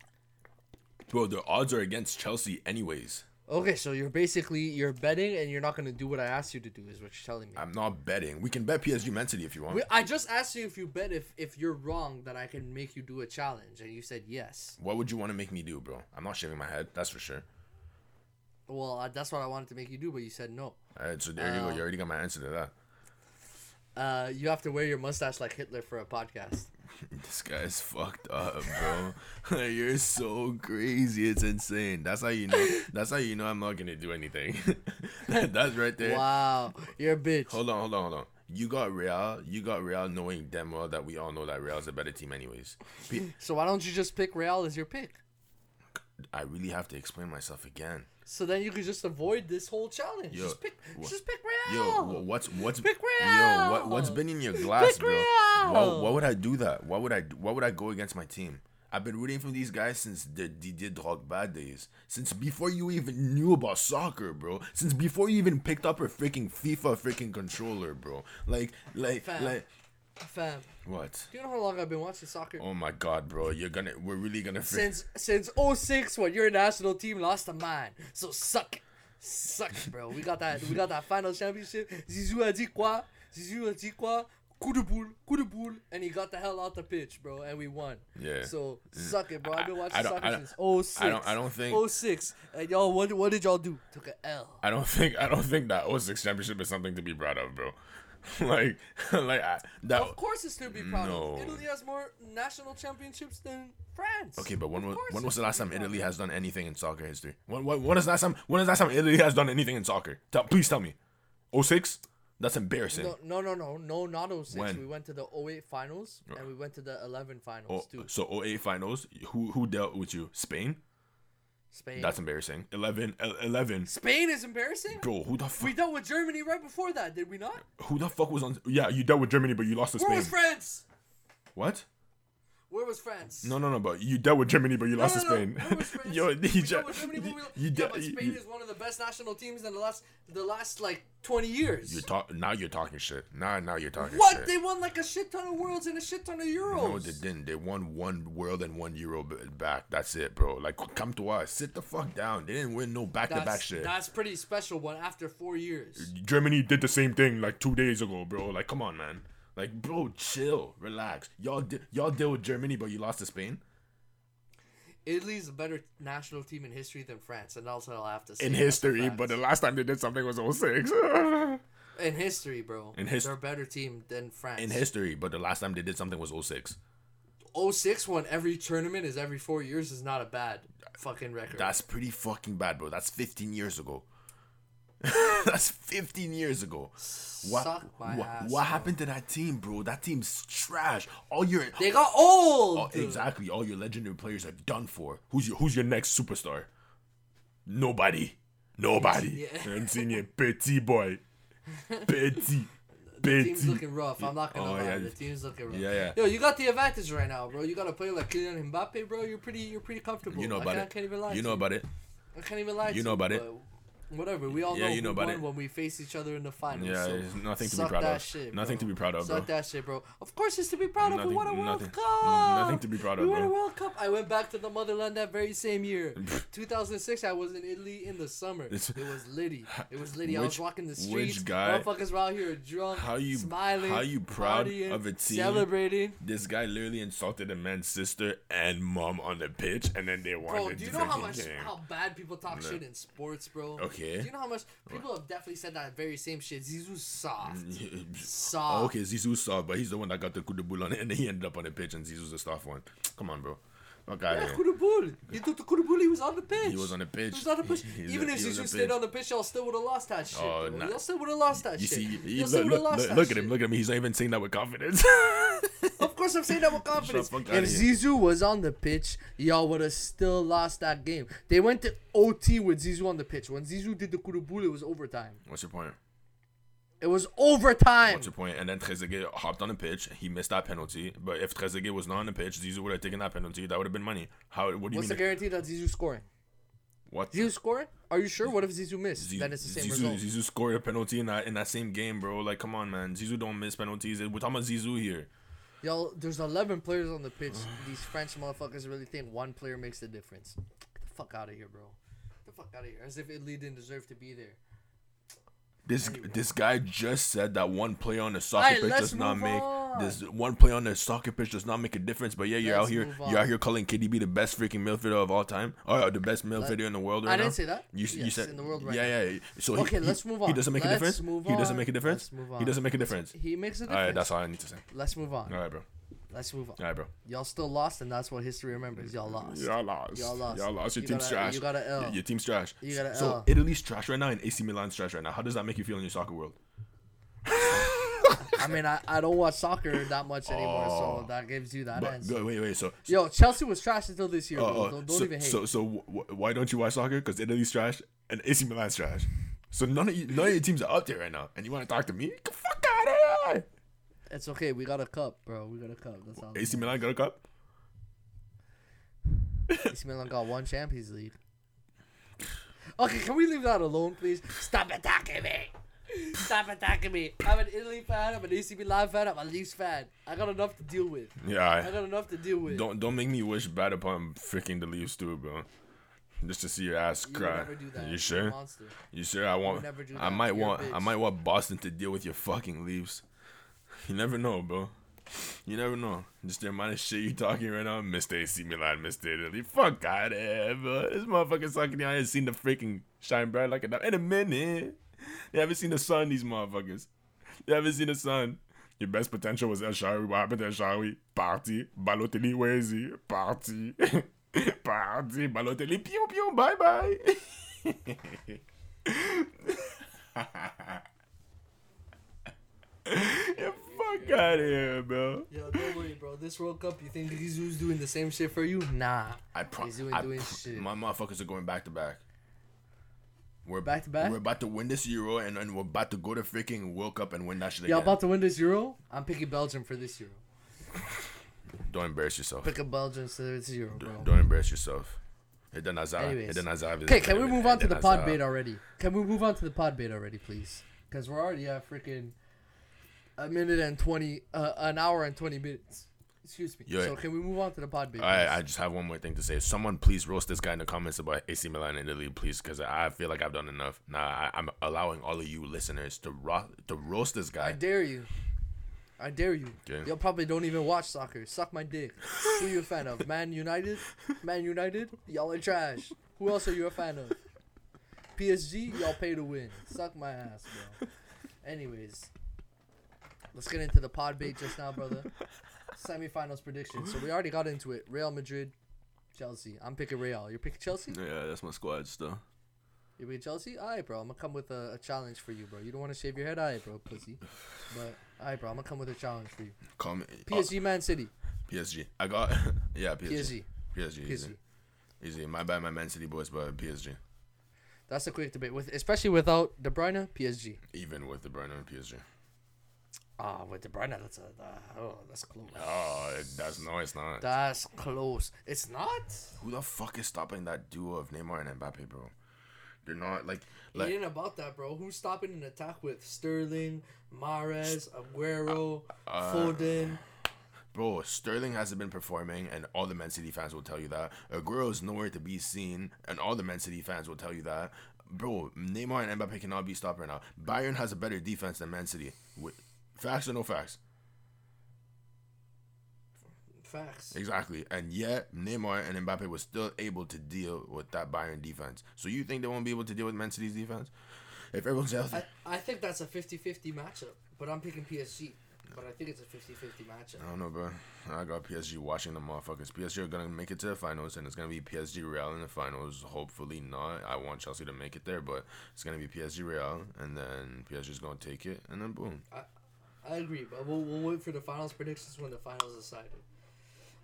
Bro, the odds are against Chelsea anyways. Okay, so you're basically you're betting and you're not gonna do what I asked you to do is what you're telling me. I'm not betting. We can bet PSG mentally if you want. We, I just asked you if you bet if if you're wrong that I can make you do a challenge and you said yes. What would you want to make me do, bro? I'm not shaving my head. That's for sure. Well, uh, that's what I wanted to make you do, but you said no. All right, so there you go. Uh, You already got my answer to that. Uh, you have to wear your mustache like Hitler for a podcast. This guy's fucked up, bro. You're so crazy. It's insane. That's how you know. That's how you know I'm not gonna do anything. that's right there. Wow, you're a bitch. Hold on, hold on, hold on. You got Real. You got Real, knowing damn well that we all know that Real's a better team, anyways. So why don't you just pick Real as your pick? I really have to explain myself again. So then you could just avoid this whole challenge. Yo, just pick, wha- just pick Real. Yo, what's what's Pick yo? What what's been in your glass, Pick bro? Real. Why, why would I do that? Why would I? Why would I go against my team? I've been rooting for these guys since the Didier Drogba days. Since before you even knew about soccer, bro. Since before you even picked up a freaking FIFA freaking controller, bro. Like, like, Fam. like, Fam, what? do you know how long I've been watching soccer? Oh my god, bro. You're gonna. We're really gonna. Since since 06 when your national team lost to mine. So suck. Suck bro. We got that we got that final championship. Zizou a dit quoi? Zizou a dit quoi? Coup de boule, coup de boule, and he got the hell out the pitch, bro, and we won. Yeah. So suck it, bro. I've been watching I soccer I don't- since 06. I don't- I don't think- 06. And y'all, what what did y'all do? Took a L. I don't think. I don't think that 06 championship is something to be proud of, bro. like, like I, that. Of course, it's to be proud No. Italy has more national championships than France. Okay, but when was when was the last time Italy has done anything in soccer history? When when, when is the last time when is the last time Italy has done anything in soccer? Tell, please tell me. 06? That's embarrassing. No, no, no, no, no, not 06. When? We went to the 08 finals uh. and we went to the 11 finals Oh, too. so 08 finals. Who who dealt with you? Spain. Spain. That's embarrassing. 11 11. Spain is embarrassing. Bro, who the fuck? We dealt with Germany right before that, did we not? Who the fuck was on? Yeah, you dealt with Germany, but you lost to Where Spain. was France? what? Where was France? No, no, no. But you dealt with Germany, but you No, lost no, to no. Spain. Where was France? Yo, we you dealt with Germany, but we- you, yeah, de- but Spain you, is one of the best national teams in the last the last like 20 years. you're talk now. You're talking shit. Now, now you're talking what? shit. They won like a shit ton of worlds and a shit ton of euros. No, they didn't. They won one world and one euro back. That's it, bro. Like, come to us. Sit the fuck down. They didn't win no back to back shit. that's pretty special one after four years. Germany did the same thing like two days ago, bro. Like, come on, man. Like, bro, chill, relax. Y'all, di- y'all deal with Germany, but you lost to Spain Italy's a better national team in history than France, and also I'll have to say in history. But the last time they did something was 06. in history, bro, In his- they're a better team than France. in history, but the last time they did something was 06. 06 when every tournament is every four years is not a bad fucking record. That's pretty fucking bad, bro. That's 15 years ago. That's 15 years ago. What, what, ass, what happened to that team, bro? That team's trash. All your they got old. Oh, exactly. All your legendary players are done for. Who's your Who's your next superstar? Nobody. Nobody. Yeah. Insigne, petit boy. Petit. The team's looking rough. I'm not gonna Oh, lie. yeah. The team's looking rough. Yeah, yeah. Yo, you got the advantage right now, bro. You got a player like Kylian Mbappe, bro. You're pretty. You're pretty comfortable. You know I about can't, it. can't even lie. You to know about it. I can't even lie. You know about it. Whatever. We all Yeah, know you know about it. when we face each other in the finals. Yeah, so nothing to be proud that of. Shit, Nothing to be proud of, bro. Suck that shit, bro. Of course, it's to be proud of. Nothing- we won a World nothing- Cup. nothing to be proud of, We won a. World Cup. I went back to the motherland that very same year, 2006. I was in Italy in the summer. It's- it was litty. It was litty. I was walking the which streets. guy- Motherfuckers were out here drunk, How you- smiling, how you proud partying, of a team? celebrating. This guy literally insulted a man's sister and mom on the pitch, and then they won Bro, do you know how much game. how bad people talk shit in sports, bro? Okay. Do you know how much people have definitely said that very same shit? Zizou's soft. Oh, Soft. okay, Zizou's soft, but he's the one that got the coup de boule on it, and then he ended up on the pitch, and Zizou's the soft one. Come on, bro. Okay, Yeah, coup de boule. He took the coup de boule. He was on the pitch. He was on the pitch. He was on the pitch. He's Even a- if he Zizou stayed on the pitch, y'all still would have lost that shit. Oh, bro. nah. Y'all still would have lost that You shit. see, y'all he, look, look, lost look, that look at him. Look at him. He's not even saying that with confidence. Of course, I'm saying that with confidence. If. Zizou was on the pitch, y'all would have still lost that game. They went to OT with Zizou on the pitch. When Zizou did the coup de boule, it was overtime. What's your point? It was overtime. What's your point? And then Trezeguet hopped on the pitch. He missed that penalty. But if Trezeguet was not on the pitch, Zizou would have taken that penalty. That would have been money. How? What do you What's the guarantee that Zizou scoring? what? Zizou scoring? Are you sure? What if Zizou missed? Zizou, then it's the same Zizou, result. Zizou scored a penalty in that in that same game, bro. Like, come on, man. Zizou don't miss penalties. We're talking about Zizou here. Y'all, there's 11 players on the pitch. These French motherfuckers really think one player makes the difference. Get the fuck out of here, bro. Get the fuck out of here. As if Italy didn't deserve to be there. This this guy just said that one player on the soccer Alright, pitch does not make. on. This one play on the soccer pitch does not make a difference. But yeah, you're Let's out here. You're out here calling KDB the best freaking midfielder of all time. Oh, the best midfielder in the world right I now. didn't say that. You, you said in the world right yeah, yeah. So Okay, he, let's he- move He on. doesn't make a Let's difference. move He doesn't make a difference. He doesn't make a difference. He makes a All difference. right, that's all I need to say. Let's move on. All right, bro. Let's move on. All right, bro. Y'all still lost, and that's what history remembers. Y'all lost. Y'all lost. Y'all lost. Y'all lost. Your You team's got a- trash. you got a L. Your, your team's trash. You got a so L. Italy's trash right now, and AC Milan's trash right now. How does that make you feel in your soccer world? I mean, I, I don't watch soccer that much anymore, Oh. so that gives you that But answer. go, wait, wait. So, Yo, Chelsea was trash until this year. oh, oh don't don't so, even hate. so, so wh- why don't you watch soccer? Because Italy's trash and AC Milan's trash. So none of you, none of your teams are up there right now, and you want to talk to me? Get the fuck out of here! It's okay. We got a cup, bro. We got a cup. That's all. AC Milan got a cup. AC Milan got one Champions League. Okay, can we leave that alone, please? Stop attacking me. Stop attacking me. I'm an Italy fan. I'm an AC Milan fan. I'm a Leafs fan. I got enough to deal with. Yeah, I I, got enough to deal with. don't don't make me wish bad upon freaking the Leafs too, bro. Just to see your ass You cry. never do that. You sure? You sure? I want. I might You're want. I might want Boston to deal with your fucking Leafs. You never know, bro. You never know. Just the amount of shit you talking right now, Mr. AC Milan, Mr. Italy. Fuck out of here, bro. This motherfucker sucking. I ain't seen the freaking shine bright like a in a minute. You haven't seen the sun, these motherfuckers. You haven't seen the sun. Your best potential was El Shaarawy. What happened to El Shaarawy? Party. Balotelli, where is he? Party. Party. Balotelli, pew pew, bye bye. Get fuck out of here, bro. Yo, don't worry, bro. This World Cup, you think Gizu's doing the same shit for you? Nah. I pro- He's doing- I doing pro- shit. My motherfuckers are going back to back. We're Back to back? We're about to win this Euro, and then we're about to go to freaking World Cup and win that shit Y'all about to win this Euro? I'm picking Belgium for this Euro. Don't embarrass yourself. Pick a Belgium for this Euro, bro. Don't embarrass yourself. Eden Hazard. Anyways. Eden Hazard is Okay, can we move on to the pod bait already? Can we move on to the pod bait already, please? Because we're already at freaking a minute and 20, uh, an hour and 20 minutes. Excuse me. Yo, so can we move on to the pod bait? I, I just have one more thing to say. Someone please roast this guy in the comments about AC Milan and Italy, please, because I feel like I've done enough. Nah, I, I'm allowing all of you listeners to ro- to roast this guy. I dare you. I dare you. Okay. Y'all probably don't even watch soccer. Suck my dick. Who you a fan of? Man United? Man United? Y'all are trash. Who else are you a fan of? PSG? Y'all pay to win. Suck my ass, bro. Anyways, let's get into the pod bait just now, brother. Semifinals prediction. So we already got into it. Real Madrid, Chelsea. I'm picking Real. You're picking Chelsea? Yeah, that's my squad still. You picking Chelsea? Alright, bro. I'm gonna come with a, a challenge for you, bro. You don't want to shave your head? Alright, bro, pussy. But alright, bro. I'm gonna come with a challenge for you. Call me uh, PSG, Man City. PSG. I got yeah PSG. PSG. PSG. Easy. PSG. Easy. My bad, my Man City boys, but PSG. That's a quick debate with, especially without De Bruyne, PSG. Even with the Bruyne and PSG. Ah, with the Bruyne, that's a uh, oh, that's close. Oh, it, that's no, it's not. That's close. It's not. Who the fuck is stopping that duo of Neymar and Mbappe, bro? They're not like it like ain't about that, bro. Who's stopping an attack with Sterling, Mahrez, Aguero, Uh, Foden? Bro, Sterling hasn't been performing, and all the Man City fans will tell you that. Aguero is nowhere to be seen, and all the Man City fans will tell you that. Bro, Neymar and Mbappe cannot be stopped right now. Bayern has a better defense than Man City. With facts or no facts? Facts. Exactly. And yet, Neymar and Mbappe were still able to deal with that Bayern defense. So you think they won't be able to deal with Man City's defense? If everyone's healthy. I, I think that's a 50-50 matchup, but I'm picking PSG. But I think it's a 50-50 matchup. I don't know, bro. I got PSG watching the motherfuckers. PSG are gonna make it to the finals, and it's gonna be PSG Real in the finals. Hopefully not. I want Chelsea to make it there, but it's gonna be PSG Real, and then PSG is gonna take it, and then boom. I agree, but we'll, we'll wait for the finals predictions when the finals decided.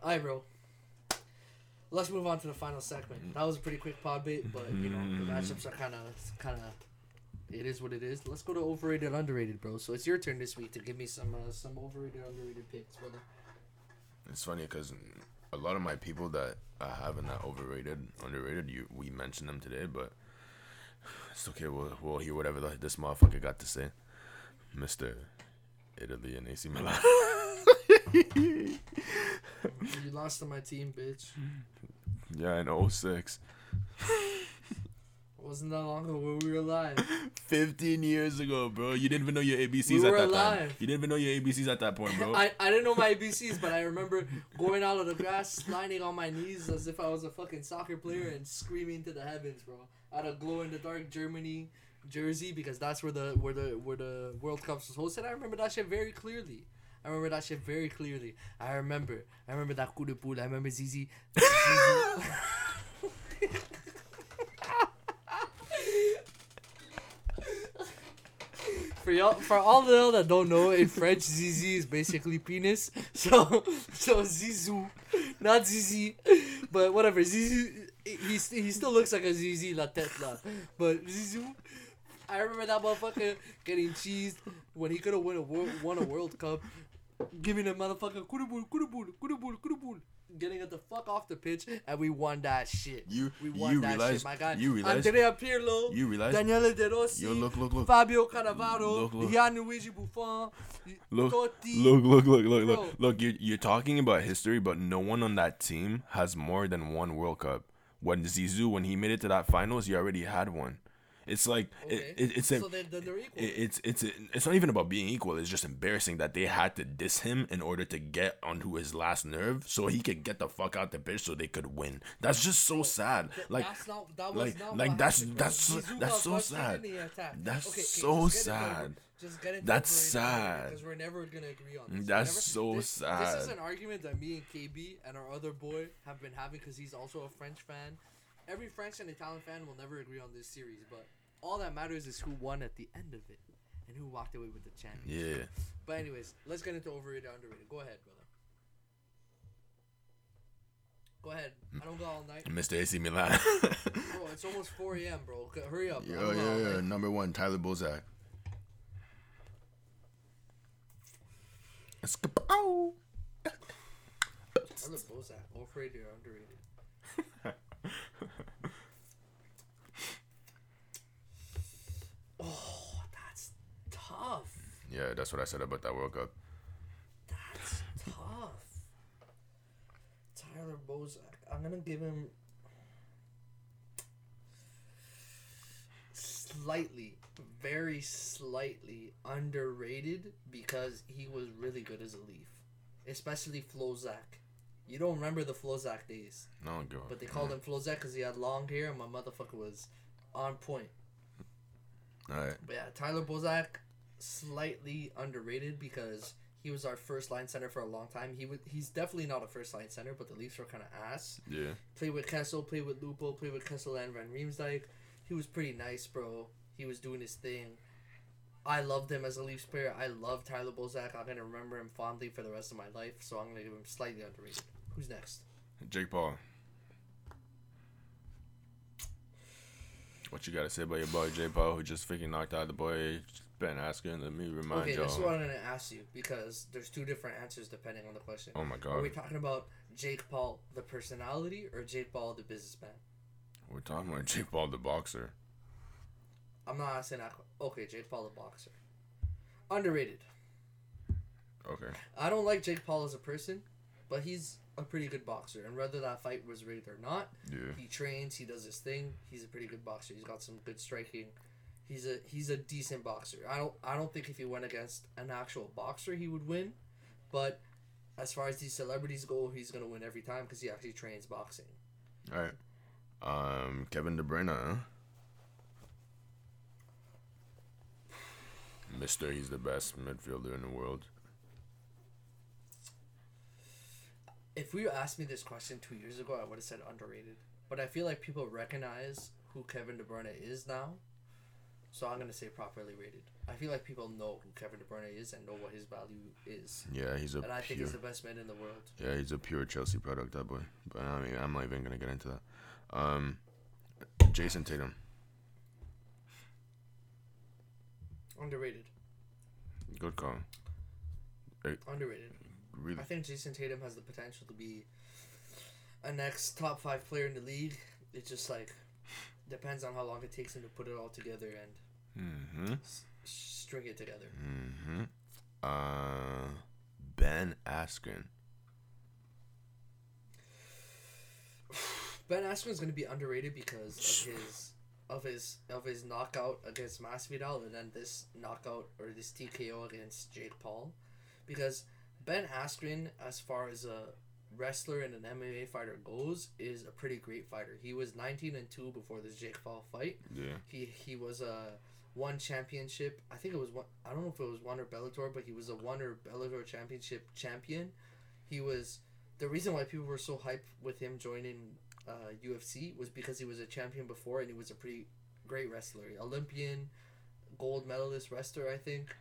Alright, bro. Let's move on to the final segment. That was a pretty quick pod bait, but you know the matchups are kind of kind of. It is what it is. Let's go to overrated, and underrated, bro. So it's your turn this week to give me some uh, some overrated, and underrated picks, brother. It's funny because a lot of my people that I have in that overrated, underrated, you we mentioned them today, but it's okay. We'll we'll hear whatever the, this motherfucker got to say, Mister Italy and AC Milan. You lost to my team, bitch. yeah, in 06. Wasn't that long ago when we were alive? 15 years ago, bro. You didn't even know your ABCs We at were that time. You didn't even know your ABCs at that point, bro. I, I didn't know my ABCs, but I remember going out of the grass, sliding on my knees as if I was a fucking soccer player and screaming to the heavens, bro. Out of glow in the dark Germany jersey because that's where the where the where the World Cups was hosted. I remember that shit very clearly. I remember that shit very clearly. I remember. I remember that coup de boule. I remember Zizi. For y'all, for all the y'all that don't know, in French, Zizi is basically penis. So, so Zizou, not Zizi, but whatever. Zizi, he he still looks like a Zizi la tête là, but Zizou. I remember that motherfucker getting cheesed when he could have won a world, won a World Cup, giving a motherfucker coup de boule, coup de boule, coup de boule, coup de boule, getting it the fuck off the pitch, and we won that shit. You- we won you that realize- shit, my guy. you realize- Andrea Pirlo, you realize- Daniele De Rossi, Yo, look, look, look. Fabio Cannavaro, Look, look. Gianluigi Buffon, Look, Totti. look, look, look, look, Bro. look, look. You're, you're talking about history, but no one on that team has more than one World Cup. When Zizou, when he made it to that finals, he already had one. It's like Okay. it, it, it's a, so they're equal. it- it's it's it's not even about being equal. It's just embarrassing that they had to diss him in order to get onto his last nerve, so he could get the fuck out the pitch, so they could win. That's just so sad. Like that's not, that was like- not like, that's- happened, that's so- Zizou so sad. and he attacked. That's Okay, okay, so just get into it, sad. Just get into That's sad. because we're never gonna agree on this. That's We're so never, this, This is an argument that me and KB and our other boy have been having because he's also a French fan. Every French and Italian fan will never agree on this series, but all that matters is who won at the end of it and who walked away with the championship. yeah. But anyways, let's get into overrated, underrated. Go ahead, brother. Go ahead. I don't go all night. Mr. AC Milan. Bro, it's almost 4 a.m., bro. Hurry up. Yo, don't got yo, all yo. night. Number one, Tyler Bozak. Tyler Bozak, overrated or underrated? Oh, that's tough. Yeah, that's what I said about that World Cup. That's tough. Tyler Bozak. I'm gonna give him slightly, very slightly underrated because he was really good as a Leaf, especially Flozak. You don't remember the Flozak days, No, a but they called him Flozak because he had long hair and my motherfucker was on point. Alright. But yeah, Tyler Bozak, slightly underrated because he was our first line center for a long time. He would he's definitely not a first line center, but the Leafs were kind of ass. Yeah. Played with Kessel, played with Lupul, played with Kessel and Van Riemsdyk. He was pretty nice, bro. He was doing his thing. I loved him as a Leafs player. I love Tyler Bozak. I'm gonna remember him fondly for the rest of my life. So I'm gonna give him slightly underrated. Who's next? Jake Paul. What you gotta say about your boy Jake Paul who just freaking knocked out the boy Ben Askren. Let me remind Okay, this is what. I'm gonna ask you because there's two different answers depending on the question. Oh my god. Are we talking about Jake Paul the personality or Jake Paul the businessman? We're talking about Jake Paul the boxer. I'm not asking that. Okay, Jake Paul the boxer. Underrated. Okay. I don't like Jake Paul as a person, but he's a pretty good boxer. And whether that fight was rigged or not, Yeah. he trains, he does his thing. He's a pretty good boxer. He's got some good striking. He's a he's a decent boxer. I don't I don't think if he went against an actual boxer he would win, but as far as these celebrities go, he's gonna win every time because he actually trains boxing. Alright. Um Kevin De Bruyne. Mister, he's the best midfielder in the world. If you asked me this question two years ago, I would have said underrated. But I feel like people recognize who Kevin De Bruyne is now, so I'm gonna say properly rated. I feel like people know who Kevin De Bruyne is and know what his value is, Yeah, he's a and I think he's the best man in the world. Yeah, he's a pure Chelsea product, that boy. But I mean, I'm not even gonna get into that. Um, Jayson Tatum, Underrated. good call. Underrated. Really, I think Jayson Tatum has the potential to be a next top five player in the league. It's just like depends on how long it takes him to put it all together and mm-hmm, s- string it together. mm-hmm. Uh, Ben Askren. Ben Askren's going to be underrated because of his of his of his knockout against Masvidal and then this knockout or this TKO against Jake Paul, because Ben Askren, as far as a wrestler and an MMA fighter goes, is a pretty great fighter. He was nineteen and two before this Jake Paul fight. Yeah. He he was a one championship. I think it was one. I don't know if it was one or Bellator, but he was a one or Bellator championship champion. He was the reason why people were so hyped with him joining uh, UFC was because he was a champion before and he was a pretty great wrestler, Olympian, gold medalist wrestler, I think.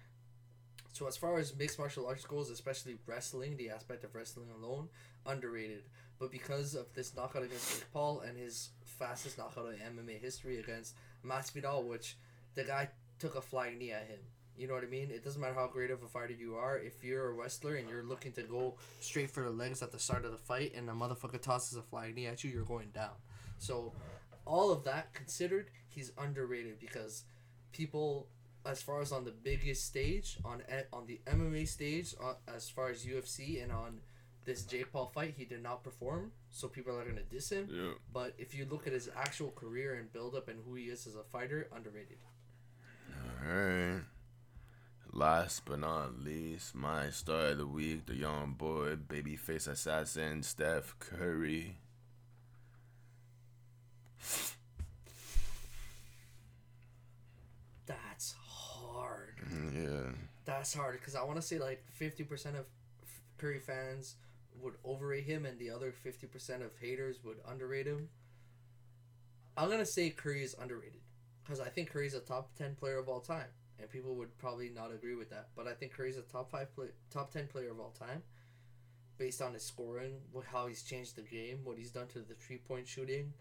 So as far as mixed martial arts goes, especially wrestling, the aspect of wrestling alone, underrated. But because of this knockout against Jake Paul and his fastest knockout in MMA history against Masvidal, which the guy took a flying knee at him. You know what I mean? It doesn't matter how great of a fighter you are. If you're a wrestler and you're looking to go straight for the legs at the start of the fight, and a motherfucker tosses a flying knee at you, you're going down. So, all of that considered, he's underrated because people, as far as on the biggest stage, on on the MMA stage, uh, as far as UFC and on this Jake Paul fight, he did not perform. So people are gonna diss him. Yeah. But if you look at his actual career and build up and who he is as a fighter, underrated. Alright. Last but not least, my star of the week, the young boy, babyface assassin, Steph Curry. That's hard. Yeah. That's hard because I want to say like fifty percent of Curry fans would overrate him, and the other fifty percent of haters would underrate him. I'm gonna say Curry is underrated because I think Curry's a top ten player of all time, and people would probably not agree with that. But I think Curry's a top five play, top ten player of all time, based on his scoring, how he's changed the game, what he's done to the three point shooting,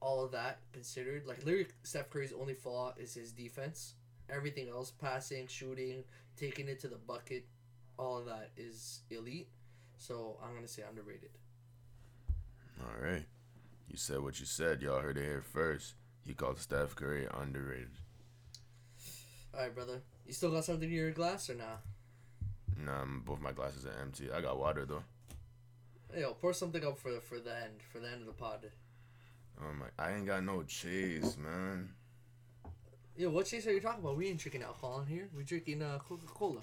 all of that considered. Like literally, Steph Curry's only flaw is his defense. Everything else, passing, shooting, taking it to the bucket, all of that is elite. So I'm gonna say underrated. Alright. You said what you said. Y'all heard it here first. You called Steph Curry underrated. All right, brother. You still got something in your glass or nah? Nah, I'm- both my glasses are empty. I got water though. Yo, pour something up for the for the end for the end of the pod. Oh my! I ain't got no chase, man. Yo, what chase are you talking about? We ain't drinking alcohol in here. We're drinking uh, Coca Cola.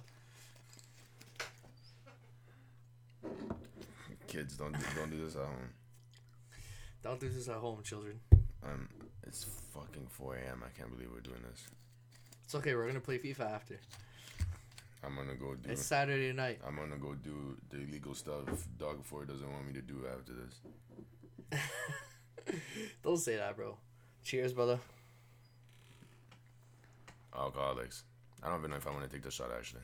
Kids, don't do, don't do this at home. Don't do this at home, children. Um, it's fucking 4 a.m. I can't believe we're doing this. It's okay. We're gonna play FIFA after. I'm gonna go do. It's Saturday night. I'm gonna go do the illegal stuff Doug Ford doesn't want me to do after this. Don't say that, bro. Cheers, brother. Alcoholics. I don't even know if I want to take the shot actually.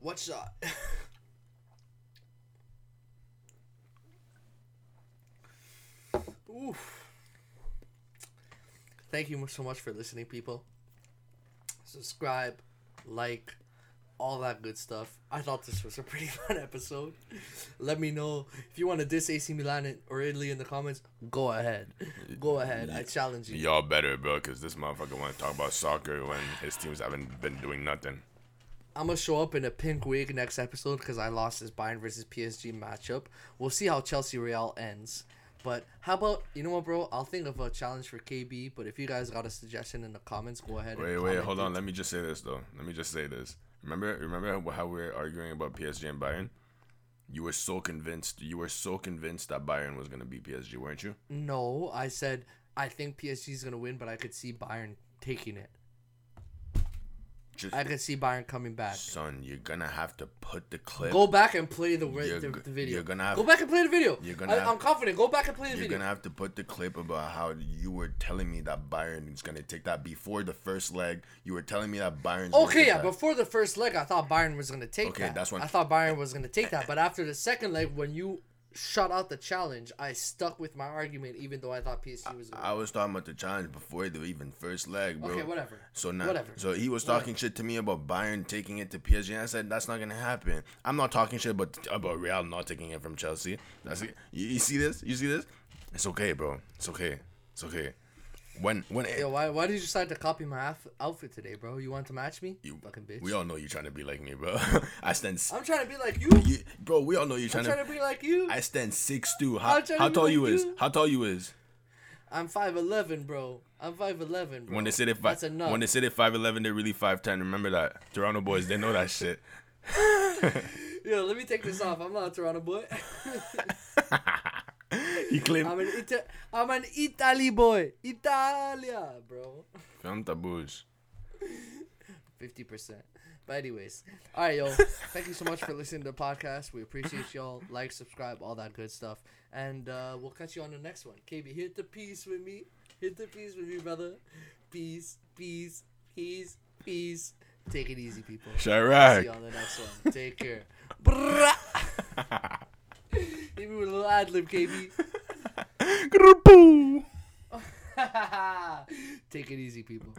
What shot? Oof. Thank you so much for listening, people. Subscribe, like, all that good stuff. I thought this was a pretty fun episode. Let me know if you want to diss AC Milan or Italy in the comments. Go ahead. Go ahead. I challenge you. Y'all better, bro, because this motherfucker want to talk about soccer when his teams haven't been doing nothing. I'm gonna show up in a pink wig next episode because I lost this Bayern versus PSG matchup. We'll see how Chelsea Real ends. But how about you know what, bro? I'll think of a challenge for KB. But if you guys got a suggestion in the comments, go ahead. Wait, wait, hold it. on. Let me just say this though. Let me just say this. Remember, remember how we were arguing about PSG and Bayern? You were so convinced. You were so convinced that Bayern was gonna beat PSG, weren't you? No, I said I think PSG is gonna win, but I could see Bayern taking it. Just, I can see Bayern coming back. son, you're gonna have to put the clip. Go back and play the, You're the, the video. you're gonna have- Go back and play the video. You're gonna I, have- I'm confident. Go back and play the video. You're gonna have to put the clip about how you were telling me that Bayern is gonna take that before the first leg. You were telling me that Bayern's gonna Okay, take yeah. that. Before the first leg, I thought Bayern was gonna take Okay, that. that's when- I thought Bayern was gonna take that. But after the second leg, when you shut out the challenge, I stuck with my argument, even though I thought PSG was. Gonna I was talking about the challenge before the even first leg, bro. Okay, whatever. So now, Whatever. so he was talking shit to me about Bayern taking it to PSG, and I said that's not gonna happen. I'm not talking shit about about Real not taking it from Chelsea. That's it. You, you see this? You see this? It's okay, bro. It's okay. It's okay. When when Yo, why, why did you decide to copy my outf- outfit today, bro? You want to match me? You- fucking bitch. we all know you're trying to be like me, bro. I stand, s- I'm trying to be like you. you, bro. We all know you're I'm trying, trying to. to be like you. I stand six two. How, trying how tall like you is? you. How tall you is? I'm five eleven, bro. I'm five eleven, bro. When they say they five, That's enough. when they say they five eleven, they're really five ten. Remember that, Toronto boys. They know that shit. Yo, let me take this off. I'm not a Toronto boy. he claimed. I'm an Ita- I'm an Italy boy. Italia, bro. Fanta Bush. Fifty percent. But anyways, all right, yo. Thank you so much for listening to the podcast. We appreciate y'all. Like, subscribe, all that good stuff, and uh, we'll catch you on the next one. KB, hit the peace with me. Hit the peace with me, brother. Peace, peace, peace, peace. Take it easy, people. See Chirac. you on the next one. Take care. Me with a little ad lib, KB. Take it easy, people.